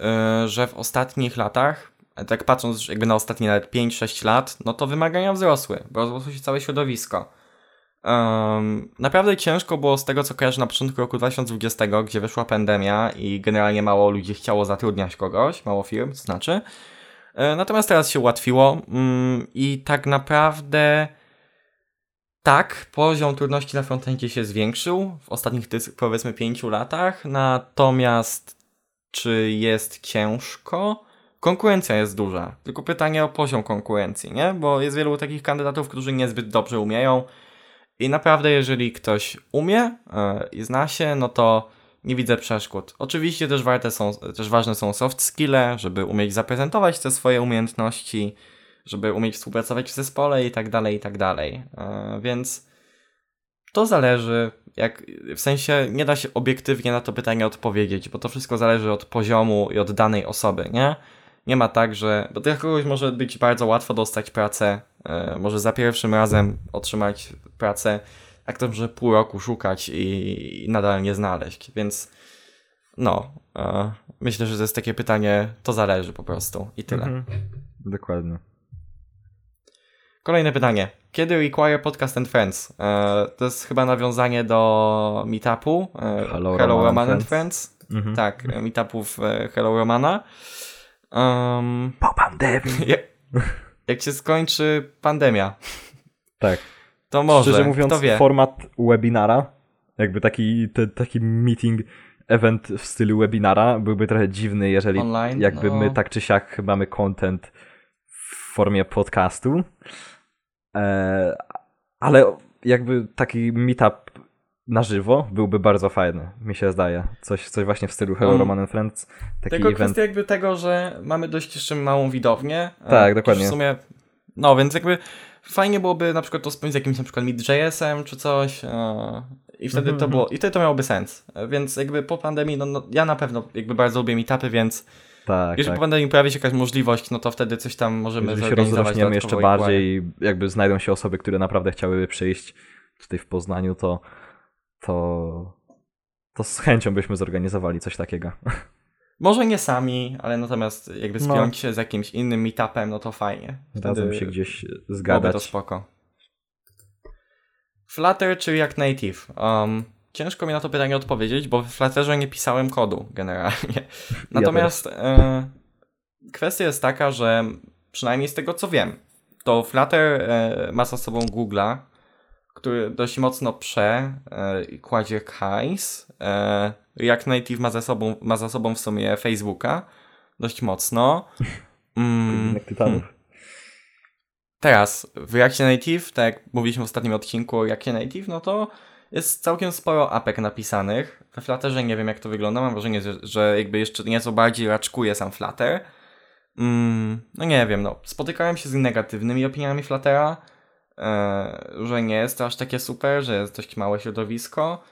że w ostatnich latach, tak patrząc jakby na ostatnie nawet 5-6 lat, no to wymagania wzrosły, bo rozrosło się całe środowisko. Um, naprawdę ciężko było z tego, co kojarzę na początku roku 2020, gdzie wyszła pandemia i generalnie mało ludzi chciało zatrudniać kogoś, mało firm, to znaczy. E, natomiast teraz się ułatwiło mm, i tak naprawdę tak, poziom trudności na frontendzie się zwiększył w ostatnich powiedzmy pięciu latach, natomiast czy jest ciężko? Konkurencja jest duża, tylko pytanie o poziom konkurencji, nie? Bo jest wielu takich kandydatów, którzy niezbyt dobrze umieją, i naprawdę, jeżeli ktoś umie yy, i zna się, no to nie widzę przeszkód. Oczywiście też, warte są, też ważne są soft skille, żeby umieć zaprezentować te swoje umiejętności, żeby umieć współpracować w zespole i tak dalej, i tak dalej. Yy, więc to zależy, jak, w sensie nie da się obiektywnie na to pytanie odpowiedzieć, bo to wszystko zależy od poziomu i od danej osoby, nie? Nie ma tak, że. Bo dla kogoś może być bardzo łatwo dostać pracę, e, może za pierwszym razem otrzymać pracę, a ktoś może pół roku szukać i, i nadal nie znaleźć. Więc no, e, myślę, że to jest takie pytanie, to zależy po prostu i tyle. Mhm. Dokładnie. Kolejne pytanie. Kiedy Require Podcast and Friends? E, to jest chyba nawiązanie do meetupu e, Hello, Hello Roman Roman, and and Friends. Mhm. Tak, e, meetupów e, Hello Romana. Um, Po pandemii. jak, jak się skończy pandemia, Tak. to może, Szczerze mówiąc, format webinara, jakby taki, te, taki meeting, event w stylu webinara byłby trochę dziwny, jeżeli Online? jakby No. my tak czy siak mamy content w formie podcastu. E, ale jakby taki meetup na żywo byłby bardzo fajny, mi się zdaje. Coś, coś właśnie w stylu Hello Um, Roman and Friends. Taki Tylko event. kwestia jakby tego, że mamy dość jeszcze małą widownię. e, Tak, dokładnie. W sumie, no więc jakby fajnie byłoby na przykład to spełnić z jakimś na przykład mid.js-em czy coś e, i wtedy Mhm, to było, i wtedy to miałoby sens. E, Więc jakby po pandemii, no, no ja na pewno jakby bardzo lubię meetupy, więc Tak, jeżeli tak. po pandemii pojawi się jakaś możliwość, no to wtedy coś tam możemy Jeżeli się rozrośniemy jeszcze bardziej i jakby znajdą się osoby, które naprawdę chciałyby przyjść tutaj w Poznaniu, to, to, to z chęcią byśmy zorganizowali coś takiego. Może nie sami, ale natomiast jakby No. spiąć się z jakimś innym meetupem, no to fajnie. Razem się gdzieś Byłoby to zgadać. spoko. Flutter czy React Native? Um, ciężko mi na to pytanie odpowiedzieć, bo w Flutterze nie pisałem kodu generalnie. Natomiast e, kwestia jest taka, że przynajmniej z tego co wiem, to Flutter e, ma za sobą Google'a, który dość mocno prze e, i kładzie hajs. React Native ma za, sobą, ma za sobą w sumie Facebooka dość mocno. Mm, tytanów. Teraz w Reactie Native, tak jak mówiliśmy w ostatnim odcinku o Reactie Native, no to jest całkiem sporo apek napisanych. We Flutterze nie wiem jak to wygląda, mam wrażenie, że, że jakby jeszcze nieco bardziej raczkuje sam Flutter. Mm, no nie wiem, no spotykałem się z negatywnymi opiniami Fluttera, że nie jest to aż takie super, że jest dość małe środowisko.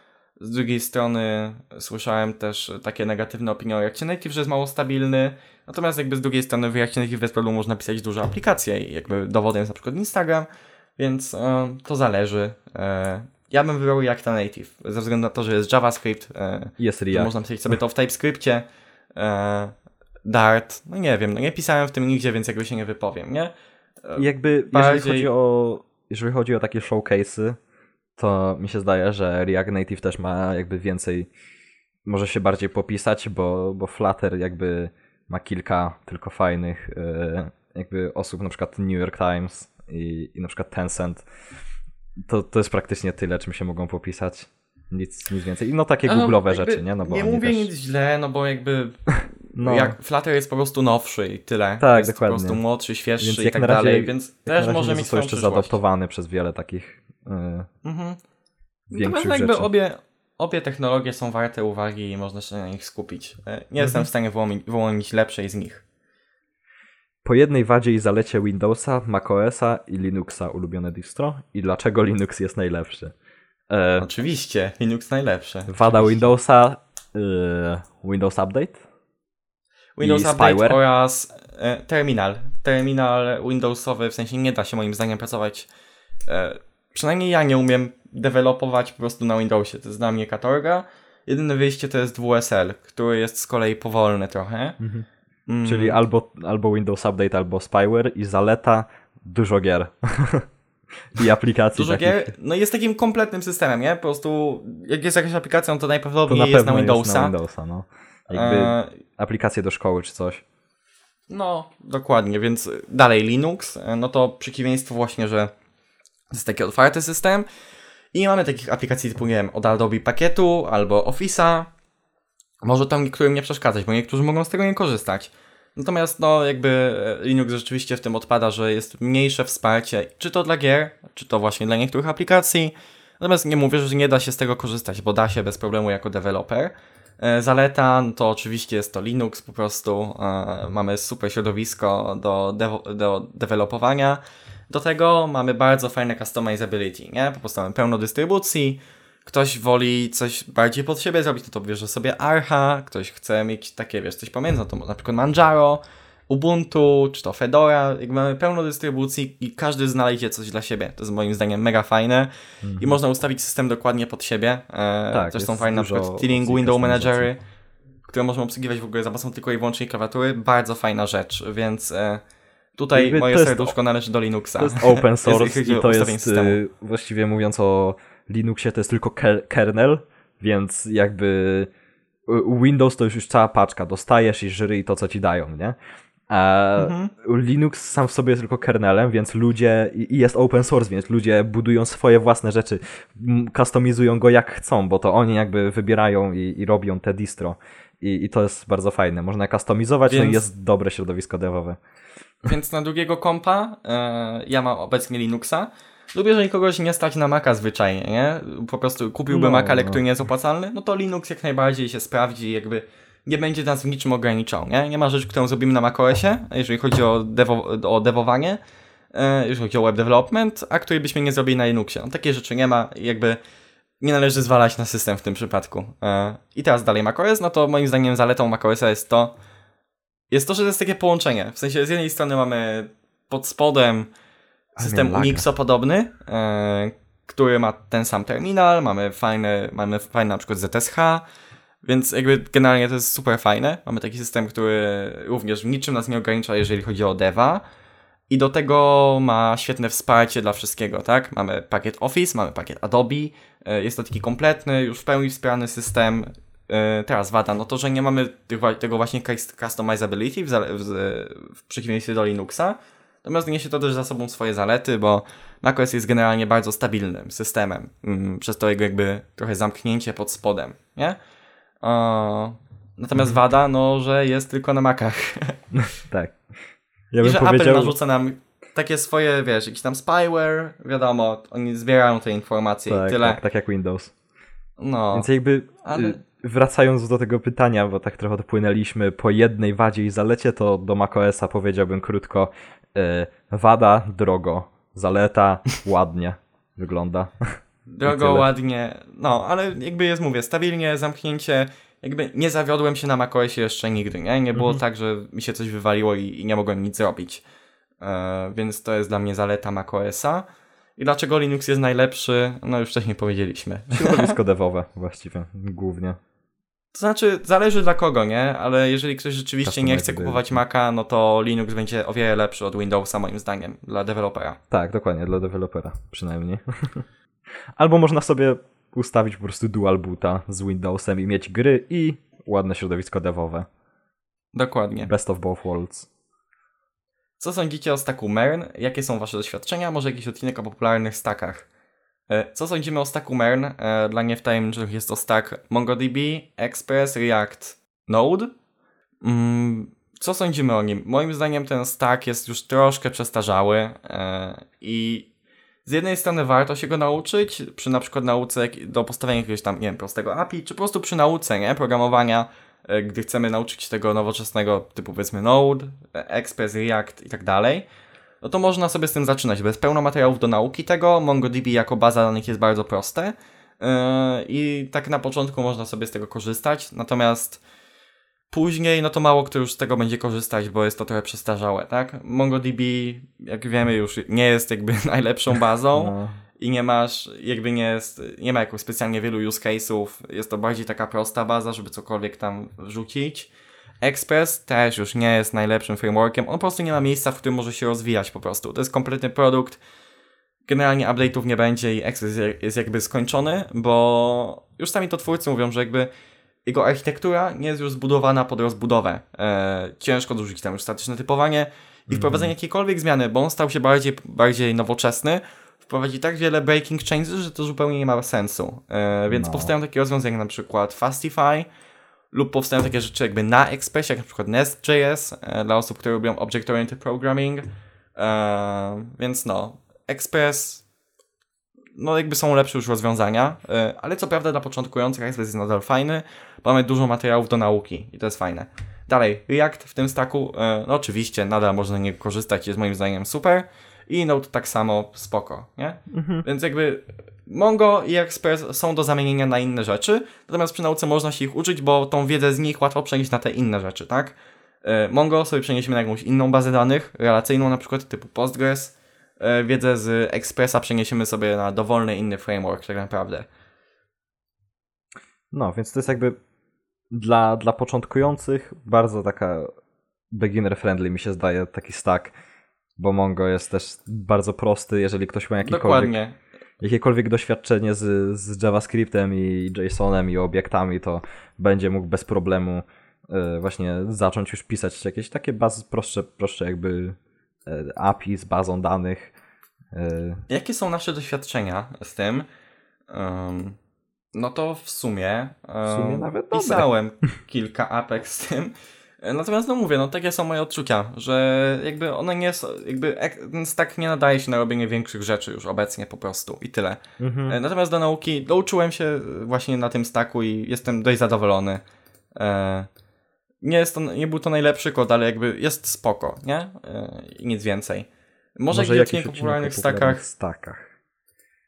Z drugiej strony słyszałem też takie negatywne opinie o Reactie Native, że jest mało stabilny. Natomiast jakby z drugiej strony w Reactie Native bez problemu można pisać dużo aplikacji i jakby dowodem jest na przykład Instagram, więc e, to zależy. E, ja bym wybrał Reacta Native, ze względu na to, że jest JavaScript, e, Jest React. można pisać sobie to w TypeScriptie, e, Dart, no nie wiem, no nie pisałem w tym nigdzie, więc jakby się nie wypowiem, nie? Jakby jeżeli bardziej- chodzi o jeżeli chodzi o takie showcase'y, to mi się zdaje, że React Native też ma jakby więcej, może się bardziej popisać, bo, bo Flutter jakby ma kilka tylko fajnych e, jakby osób, na przykład New York Times i, i na przykład Tencent. To, to jest praktycznie tyle, czym się mogą popisać. Nic, nic więcej. I no takie No, googlowe rzeczy, nie? No bo nie mówię też... nic źle, no bo jakby No. jak Flutter jest po prostu nowszy i tyle. Tak, jest dokładnie. po prostu młodszy, świeższy Więc i tak razie- dalej, więc też może mieć swoją jeszcze przyszłość. zaadoptowany przez wiele takich e, Mhm. większych Natomiast jakby obie, obie technologie są warte uwagi i można się na nich skupić. E, Nie Mhm. jestem w stanie wyłonić, wyłonić lepszej z nich. Po jednej wadzie i zalecie Windowsa, macOSa i Linuxa ulubione distro i dlaczego Linux jest najlepszy. E, Oczywiście, Linux najlepsze. wada Oczywiście. Windowsa, e, Windows Update. Windows Update spyware. oraz e, terminal. Terminal Windowsowy, w sensie nie da się moim zdaniem pracować. E, przynajmniej ja nie umiem dewelopować po prostu na Windowsie. To jest dla mnie katorga. Jedyne wyjście to jest WSL, który jest z kolei powolny trochę. Mm, Czyli albo, albo Windows Update, albo spyware i zaleta dużo gier. I aplikacji Dużo takich. gier, no jest takim kompletnym systemem, nie? Po prostu jak jest jakaś aplikacja, no to To najprawdopodobniej na jest na Windowsa. jest na Windowsa, no. Jakby E, aplikacje do szkoły czy coś. No, dokładnie, więc dalej Linux, e, no to przeciwieństwo właśnie, że to jest taki otwarty system i mamy takich aplikacji typu, nie wiem, od Adobe Pakietu albo Office'a. Może to niektórym nie przeszkadzać, bo niektórzy mogą z tego nie korzystać. Natomiast no jakby e, Linux rzeczywiście w tym odpada, że jest mniejsze wsparcie, czy to dla gier, czy to właśnie dla niektórych aplikacji. Natomiast nie mówię, że nie da się z tego korzystać, bo da się bez problemu jako deweloper. E, Zaleta no to oczywiście jest to Linux po prostu. E, Mamy super środowisko do, dewo- do dewelopowania. Do tego mamy bardzo fajne customizability, nie? Po prostu mamy pełno dystrybucji. Ktoś woli coś bardziej pod siebie zrobić, no to bierze sobie Archa. Ktoś chce mieć takie, wiesz, coś pomiędzy, no to na przykład Manjaro, Ubuntu, czy to Fedora. Jakby mamy pełno dystrybucji i każdy znajdzie coś dla siebie. To jest moim zdaniem mega fajne. I można ustawić system dokładnie pod siebie. E, Mhm. Tak, też są fajne na przykład Stealing opcji Window. Managery, które można obsługiwać w ogóle za pomocą tylko i wyłącznie klawiatury. Bardzo fajna rzecz, więc e, Tutaj Jakby moje serduszko należy do Linuxa. To jest open source i o to jest, systemu. y, właściwie mówiąc o Linuxie, to jest tylko ker- kernel, więc jakby y, Windows to już już cała paczka, dostajesz i żyry i to, co ci dają, nie? A Mhm. Linux sam w sobie jest tylko kernelem, więc ludzie, i jest open source, więc ludzie budują swoje własne rzeczy, customizują go jak chcą, bo to oni jakby wybierają i, i robią te distro. I, I to jest bardzo fajne. Można customizować, no i Więc- jest dobre środowisko devowe. Więc na drugiego kompa e, ja mam obecnie Linuxa. Lubię, jeżeli kogoś nie stać na Maca zwyczajnie, nie? Po prostu kupiłby No, Maca, ale no. który nie jest opłacalny, no to Linux jak najbardziej się sprawdzi, jakby nie będzie nas w niczym ograniczał, nie? Nie ma rzeczy, którą zrobimy na macOSie, jeżeli chodzi o, devo, o devowanie, e, jeżeli chodzi o web development, a której byśmy nie zrobili na Linuxie. No, takie rzeczy nie ma, jakby nie należy zwalać na system w tym przypadku. E, I teraz dalej macOS, no to moim zdaniem zaletą macOSa jest to, jest to, że to jest takie połączenie. W sensie z jednej strony mamy pod spodem system. Unixo podobny, e, który ma ten sam terminal, mamy fajny, mamy fajny na przykład ZSH, więc jakby generalnie to jest super fajne. Mamy taki system, który również w niczym nas nie ogranicza, jeżeli chodzi o deva. I do tego ma świetne wsparcie dla wszystkiego, tak? Mamy pakiet Office, mamy pakiet Adobe, e, jest to taki kompletny, już w pełni wspierany system. E, Teraz wada, no to, że nie mamy tego właśnie cus- customizability w, w, w przeciwieństwie do Linuxa. Natomiast niesie to też za sobą swoje zalety, bo macOS jest generalnie bardzo stabilnym systemem, mm, przez to jego jakby trochę zamknięcie pod spodem, nie? O, natomiast wada, no, że jest tylko na Macach. Tak. Ja I bym że powiedział, Apple narzuca nam takie swoje, wiesz, jakiś tam spyware, wiadomo, oni zbierają te informacje tak, i tyle. tak, tak jak Windows. No, Więc jakby ale- y, wracając do tego pytania, bo tak trochę dopłynęliśmy po jednej wadzie i zalecie, to do macOSa powiedziałbym krótko y, wada, drogo, zaleta, ładnie wygląda. drogo, ładnie, no, ale jakby jest, mówię, stabilnie, zamknięcie, jakby nie zawiodłem się na macOSie jeszcze nigdy, nie? Nie było Mhm. tak, że mi się coś wywaliło i, i nie mogłem nic zrobić. E, więc to jest dla mnie zaleta macOSa. I dlaczego Linux jest najlepszy? No już wcześniej powiedzieliśmy. Środowisko devowe właściwie, głównie. To znaczy, zależy dla kogo, nie? Ale jeżeli ktoś rzeczywiście nie chce kupować Maca, no to Linux będzie o wiele lepszy od Windowsa, moim zdaniem, dla dewelopera. Tak, dokładnie, dla dewelopera przynajmniej. Albo można sobie ustawić po prostu dual boota z Windowsem i mieć gry i ładne środowisko devowe. Dokładnie. Best of both worlds. Co sądzicie o stacku Mern? Jakie są wasze doświadczenia? Może jakiś odcinek o popularnych stackach? E, Co sądzimy o stacku Mern? E, Dla niewtajemniczonych jest to stack MongoDB, Express, React, Node. Mm, Co sądzimy o nim? Moim zdaniem ten stack jest już troszkę przestarzały e, i z jednej strony warto się go nauczyć, przy na przykład nauce do postawienia jakiegoś tam, nie wiem, prostego API, czy po prostu przy nauce, nie, programowania, e, gdy chcemy nauczyć się tego nowoczesnego typu powiedzmy Node, e, Express, React i tak dalej, no to można sobie z tym zaczynać, jest pełno materiałów do nauki tego, MongoDB jako baza danych jest bardzo proste yy, i tak na początku można sobie z tego korzystać, natomiast później, no to mało kto już z tego będzie korzystać, bo jest to trochę przestarzałe, tak? MongoDB, jak wiemy, już nie jest jakby najlepszą bazą, No, i nie masz, jakby nie jest, nie ma jakoś specjalnie wielu use case'ów, jest to bardziej taka prosta baza, żeby cokolwiek tam wrzucić. Express też już nie jest najlepszym frameworkiem, on po prostu nie ma miejsca, w którym może się rozwijać po prostu. To jest kompletny produkt, generalnie update'ów nie będzie i Express jest jakby skończony, bo już sami to twórcy mówią, że jakby jego architektura nie jest już zbudowana pod rozbudowę. E, ciężko dorzucić tam już statyczne typowanie i wprowadzenie jakiejkolwiek zmiany, bo on stał się bardziej, bardziej nowoczesny, wprowadzi tak wiele breaking changes, że to zupełnie nie ma sensu. E, więc No. powstają takie rozwiązania jak na przykład Fastify lub powstają takie rzeczy jakby na Expressie, jak na przykład Nest.js e, dla osób, które lubią Object-Oriented Programming. E, więc no, Express no jakby są lepsze już rozwiązania, e, ale co prawda dla początkujących Express jest nadal fajny, bo mamy dużo materiałów do nauki i to jest fajne. Dalej, React w tym stacku, e, no oczywiście nadal można z niego korzystać, jest moim zdaniem super i Node tak samo spoko, nie? Więc jakby Mongo i Express są do zamienienia na inne rzeczy, natomiast przy nauce można się ich uczyć, bo tą wiedzę z nich łatwo przenieść na te inne rzeczy, tak? E, Mongo sobie przeniesiemy na jakąś inną bazę danych, relacyjną na przykład typu Postgres, wiedzę z Expressa przeniesiemy sobie na dowolny inny framework tak naprawdę. No, więc to jest jakby dla, dla początkujących bardzo taka beginner friendly mi się zdaje taki stack. bo Mongo jest też bardzo prosty, jeżeli ktoś ma jakiekolwiek, Dokładnie. jakiekolwiek doświadczenie z, z JavaScriptem i JSONem i obiektami, to będzie mógł bez problemu e, właśnie zacząć już pisać jakieś takie bazy, prostsze, prostsze jakby e, API z bazą danych. E, Jakie są nasze doświadczenia z tym? Um, no to w sumie, um, W sumie nawet dobre. pisałem kilka apek z tym. Natomiast no mówię, no takie są moje odczucia, że jakby one nie są, jakby stack nie nadaje się na robienie większych rzeczy już obecnie po prostu i tyle. mhm. E, Natomiast do nauki douczyłem się właśnie na tym stacku i jestem dość zadowolony. Nie, jest to, nie był to najlepszy kod, ale jakby jest spoko, nie? E, I nic więcej. Może, Może jakiś jakiś odcinek o popularnych odcinek o stackach stakach.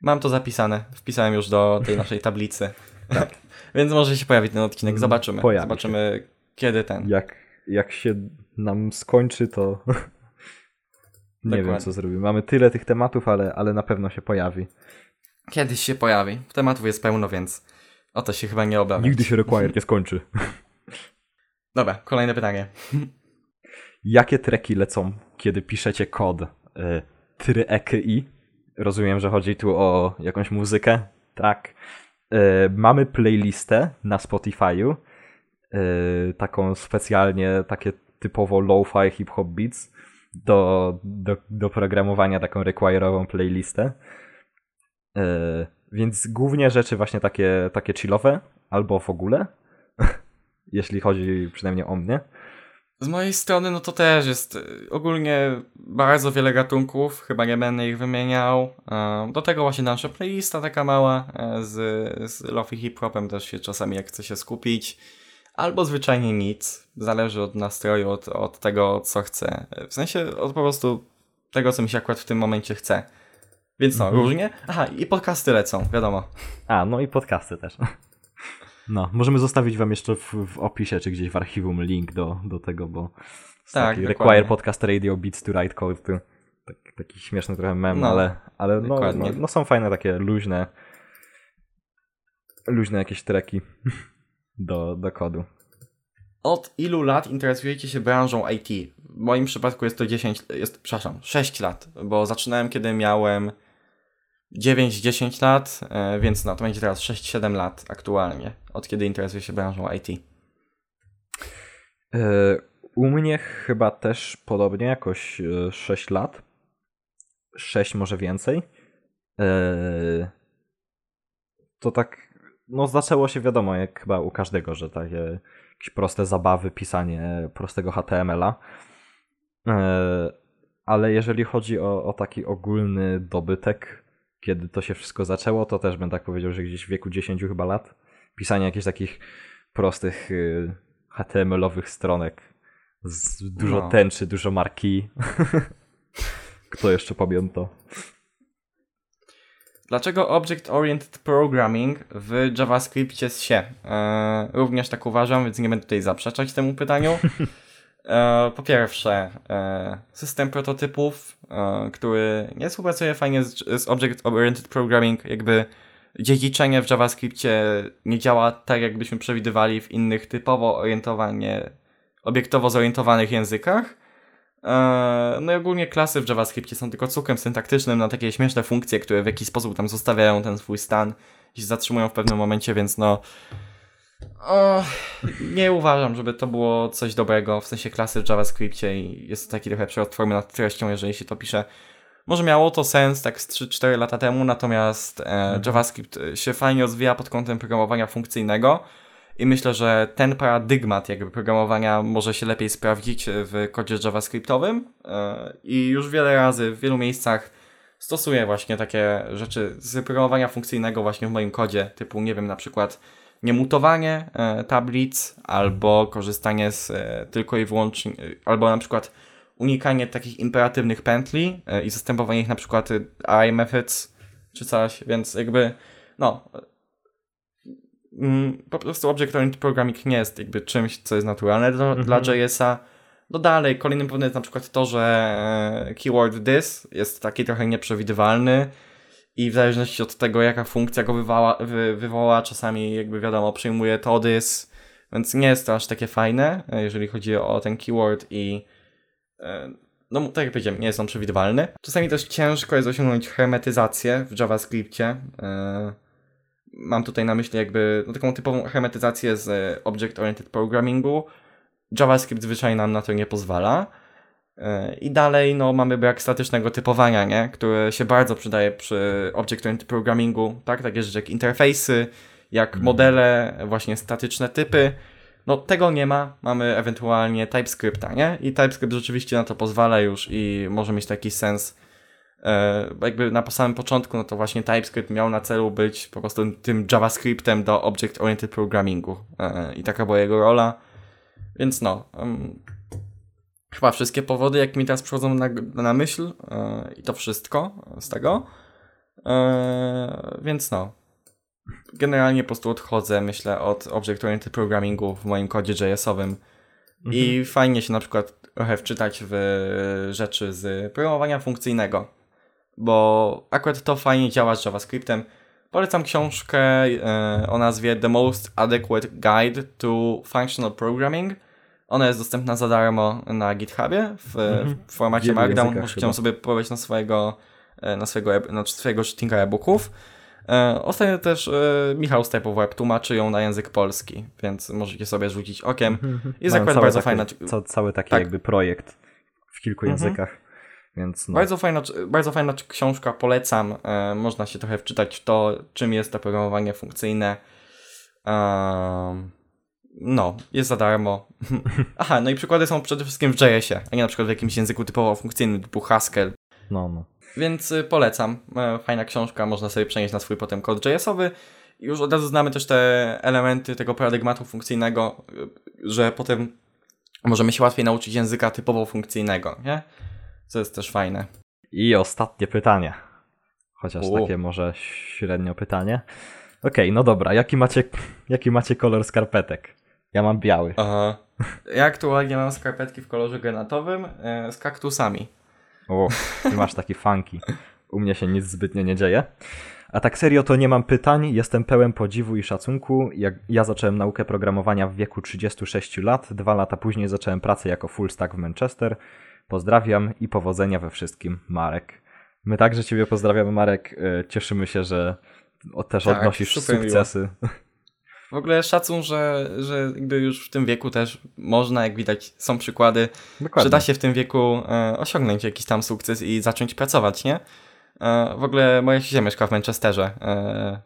Mam to zapisane. Wpisałem już do tej naszej tablicy. Więc może się pojawić ten odcinek. Zobaczymy. Pojawi Zobaczymy kiedy ten. Jak, jak się nam skończy, to nie wiem, co zrobimy. Mamy tyle tych tematów, ale, ale na pewno się pojawi. Kiedyś się pojawi. Tematów jest pełno, więc o to się chyba nie obawiam. Nigdy się Require nie skończy. Dobra, kolejne pytanie. Jakie treki lecą, kiedy piszecie kod? Y, Tryeki? Rozumiem, że chodzi tu o jakąś muzykę. Tak. Y, Mamy playlistę na Spotify'u. y, Taką specjalnie, takie typowo lo-fi hip-hop beats. Do, do, do programowania taką require'ową playlistę. Y, Więc głównie rzeczy właśnie takie, takie chillowe, albo w ogóle. Jeśli chodzi przynajmniej o mnie. Z mojej strony, no to też jest y, ogólnie bardzo wiele gatunków, chyba nie będę ich wymieniał. E, Do tego właśnie nasza playlista taka mała e, z, z lofi hip-hopem też się czasami jak chce się skupić. Albo zwyczajnie nic, zależy od nastroju, od, od tego co chcę. W sensie od po prostu tego co mi się akurat w tym momencie chce. Więc no, Mhm. różnie. Aha, i podcasty lecą, wiadomo. A, no i podcasty też. No, możemy zostawić wam jeszcze w, w opisie, czy gdzieś w archiwum link do, do tego, bo Tak, taki. Require Podcast Radio Beats to Write Code, to tak, taki śmieszny trochę mem, No, ale, ale no, no, no są fajne takie luźne luźne jakieś treki do, do kodu. Od ilu lat interesujecie się branżą IT? W moim przypadku jest to 10, jest, przepraszam, 6 lat, bo zaczynałem kiedy miałem 9-10 lat, e, więc no to będzie teraz 6-7 lat aktualnie, od kiedy interesuję się branżą IT. E, U mnie chyba też podobnie, jakoś e, 6 lat. 6 może więcej. E, To tak, no zaczęło się wiadomo, jak chyba u każdego, że takie jakieś proste zabawy, pisanie prostego HTML-a. E, Ale jeżeli chodzi o, o taki ogólny dobytek, kiedy to się wszystko zaczęło, to też bym tak powiedział, że gdzieś w wieku 10 chyba lat. Pisanie jakichś takich prostych y, HTML-owych stronek z dużo No. tęczy, dużo marki. Kto jeszcze pamięta? Dlaczego Object Oriented Programming w JavaScriptie się? E, również tak uważam, więc nie będę tutaj zaprzeczać temu pytaniu. E, po pierwsze, e, system prototypów, e, który nie współpracuje fajnie z, Object Oriented Programming, jakby dziedziczenie w JavaScriptie nie działa tak, jakbyśmy przewidywali w innych typowo orientowanie, obiektowo zorientowanych językach. No i ogólnie klasy w JavaScriptie są tylko cukrem syntaktycznym na takie śmieszne funkcje, które w jakiś sposób tam zostawiają ten swój stan i się zatrzymują w pewnym momencie, więc no. O, nie uważam, żeby to było coś dobrego, w sensie klasy w JavaScriptie i jest to taki trochę przelot formy nad treścią, jeżeli się to pisze. Może miało to sens tak z 3-4 lata temu, natomiast e, JavaScript e, się fajnie rozwija pod kątem programowania funkcyjnego i myślę, że ten paradygmat jakby programowania może się lepiej sprawdzić w kodzie JavaScriptowym e, i już wiele razy w wielu miejscach stosuję właśnie takie rzeczy z programowania funkcyjnego właśnie w moim kodzie, typu nie wiem, na przykład niemutowanie e, tablic albo korzystanie z e, tylko i wyłącznie, e, albo na przykład unikanie takich imperatywnych pętli i zastępowanie ich na przykład e, array methods czy coś, więc jakby no mm, po prostu Object Oriented Programming nie jest jakby czymś, co jest naturalne dla, Mhm. dla JS-a. No dalej, kolejnym powodem jest na przykład to, że keyword this jest taki trochę nieprzewidywalny i w zależności od tego, jaka funkcja go wywoła, wy, wywoła, czasami jakby wiadomo, przyjmuje to this, więc nie jest to aż takie fajne, e, jeżeli chodzi o ten keyword i e, no tak jak powiedziałem, nie są przewidywalne. Czasami też ciężko jest osiągnąć hermetyzację w JavaScriptie. E, mam tutaj na myśli jakby no, taką typową hermetyzację z Object-Oriented Programmingu. JavaScript zwyczajnie nam na to nie pozwala. E, I dalej no, mamy brak statycznego typowania, nie? które się bardzo przydaje przy Object-Oriented Programmingu. Tak? Takie rzeczy jak interfejsy, jak mhm. modele, właśnie statyczne typy. No tego nie ma, mamy ewentualnie TypeScripta, nie? I TypeScript rzeczywiście na to pozwala już i może mieć taki sens. E, jakby na samym początku, no to właśnie TypeScript miał na celu być po prostu tym JavaScriptem do Object-Oriented Programmingu. E, I taka była jego rola. Więc no, um, chyba wszystkie powody, jak mi teraz przychodzą na, na myśl e, i to wszystko z tego. E, więc no, generalnie po prostu odchodzę, myślę, od Object-Oriented Programmingu w moim kodzie JS-owym mhm. i fajnie się na przykład trochę wczytać w rzeczy z programowania funkcyjnego, bo akurat to fajnie działa z JavaScriptem. Polecam książkę e, o nazwie The Most Adequate Guide to Functional Programming. Ona jest dostępna za darmo na GitHubie w, mhm. w formacie Markdown. Możecie ją sobie pobrać na swojego, e, na swojego, na swojego czytnika e-booków. E, ostatnio też e, Michał Web tłumaczy ją na język polski, więc możecie sobie rzucić okiem. Mhm, mhm. Jest akurat bardzo taki, fajna. Ca cały taki tak. jakby projekt w kilku mhm. językach. Więc no. bardzo, fajna, bardzo fajna książka, polecam. E, można się trochę wczytać w to, czym jest to programowanie funkcyjne. No, jest za darmo. Aha, no i przykłady są przede wszystkim w JS-ie, a nie na przykład w jakimś języku typowo funkcyjnym typu Haskell. No, no. Więc y, polecam. E, fajna książka, można sobie przenieść na swój potem kod JS-owy. Już od razu znamy też te elementy tego paradygmatu funkcyjnego, y, że potem możemy się łatwiej nauczyć języka typowo funkcyjnego, nie? Co jest też fajne. I ostatnie pytanie. Chociaż U. takie może średnio pytanie. Okej, okay, no dobra, jaki macie, jaki macie kolor skarpetek? Ja mam biały. Aha. Ja aktualnie mam skarpetki w kolorze granatowym e, z kaktusami. O, ty masz taki funky. U mnie się nic zbytnio nie dzieje. A tak serio to nie mam pytań, jestem pełen podziwu i szacunku. Jak ja zacząłem naukę programowania w wieku 36 lat, dwa lata później zacząłem pracę jako full stack w Manchester. Pozdrawiam i powodzenia we wszystkim, Marek. My także Ciebie pozdrawiamy, Marek. E, cieszymy się, że też tak, odnosisz sukcesy. Miło. W ogóle szacun, że, że jakby już w tym wieku też można, jak widać, są przykłady, Dokładnie. że da się w tym wieku e, osiągnąć jakiś tam sukces i zacząć pracować, nie? E, w ogóle moja siedzia mieszka w Manchesterze, e,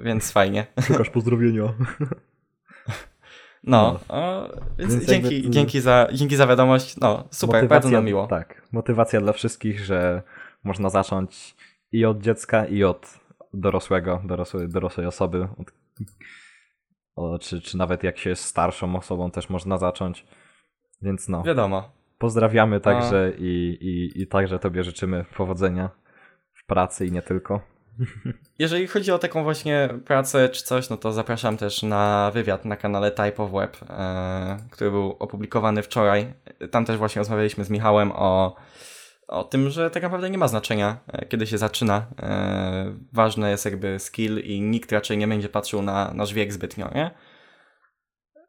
więc fajnie. Szukasz pozdrowienia. No, no. więc, więc dzięki, jakby... dzięki, za, dzięki za wiadomość. No, super, motywacja, bardzo nam miło. Tak, motywacja dla wszystkich, że można zacząć i od dziecka, i od dorosłego, dorosłej, dorosłej osoby, od o, czy, czy nawet jak się jest starszą osobą też można zacząć. Więc no. Wiadomo. Pozdrawiamy także i, i, i także Tobie życzymy powodzenia w pracy i nie tylko. Jeżeli chodzi o taką właśnie pracę czy coś, no to zapraszam też na wywiad na kanale Type of Web, e, który był opublikowany wczoraj. Tam też właśnie rozmawialiśmy z Michałem o o tym, że tak naprawdę nie ma znaczenia, e, kiedy się zaczyna. E, ważne jest jakby skill i nikt raczej nie będzie patrzył na nasz wiek zbytnio, nie?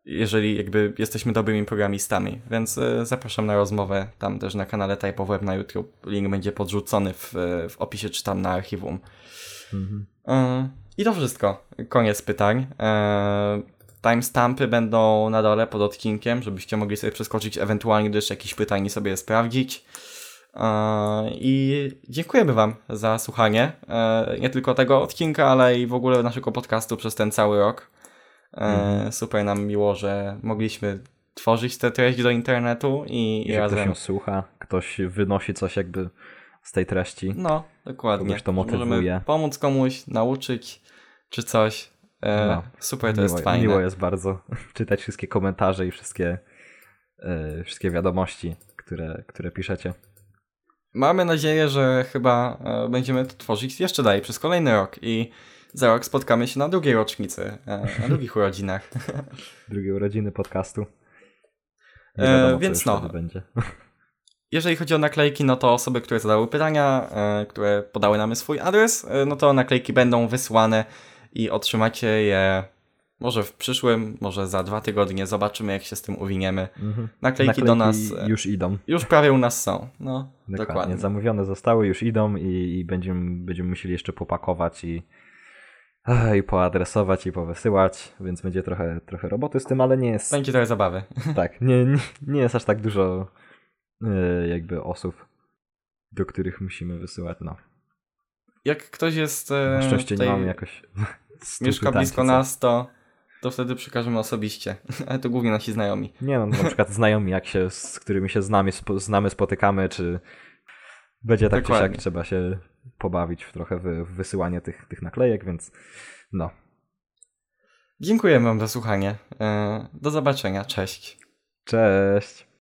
Jeżeli jakby jesteśmy dobrymi programistami. Więc e, zapraszam na rozmowę tam też na kanale Type of Web na YouTube. Link będzie podrzucony w, w opisie czy tam na archiwum. Mhm. I to wszystko. Koniec pytań. Timestampy będą na dole pod odcinkiem, żebyście mogli sobie przeskoczyć ewentualnie jeszcze jakichś pytań sobie sprawdzić. I dziękujemy Wam za słuchanie e, nie tylko tego odcinka, ale i w ogóle naszego podcastu przez ten cały rok. Mm. Super nam miło, że mogliśmy tworzyć tę treść do internetu i, i razem. Ktoś ją słucha, ktoś wynosi coś jakby z tej treści. No, dokładnie. Kogoś to motywuje. Możemy pomóc komuś, nauczyć czy coś. E, no, super, to miło, jest fajne. Miło jest bardzo czytać wszystkie komentarze i wszystkie, wszystkie wiadomości, które, które piszecie. Mamy nadzieję, że chyba e, będziemy to tworzyć jeszcze dalej przez kolejny rok i za rok spotkamy się na drugiej rocznicy, e, na drugich urodzinach. Drugie urodziny podcastu. E, wiadomo, więc no. Jeżeli chodzi o naklejki, no to osoby, które zadały pytania, które podały nam swój adres, no to naklejki będą wysłane i otrzymacie je Może w przyszłym, może za dwa tygodnie zobaczymy, jak się z tym uwiniemy. Mhm. Naklejki, Naklejki, do nas e, już idą. Już prawie u nas są. No, dokładnie. dokładnie. Zamówione zostały, już idą i, i będziemy, będziemy musieli jeszcze popakować i, i poadresować i powysyłać, więc będzie trochę, trochę roboty z tym, ale nie jest. Będzie trochę zabawy. Tak, nie, nie, nie jest aż tak dużo yy, jakby osób, do których musimy wysyłać. No. Jak ktoś jest. Yy, Na szczęście nie mamy jakoś. Mieszka blisko nas, to to wtedy przekażemy osobiście. Ale to głównie nasi znajomi. Nie no, na przykład znajomi, jak się, z którymi się znamy, spo, znamy spotykamy, czy będzie tak Dokładnie. czy siak, trzeba się pobawić w trochę w, w wysyłanie tych, tych naklejek, więc no. Dziękujemy wam za słuchanie. E, do zobaczenia. Cześć. Cześć.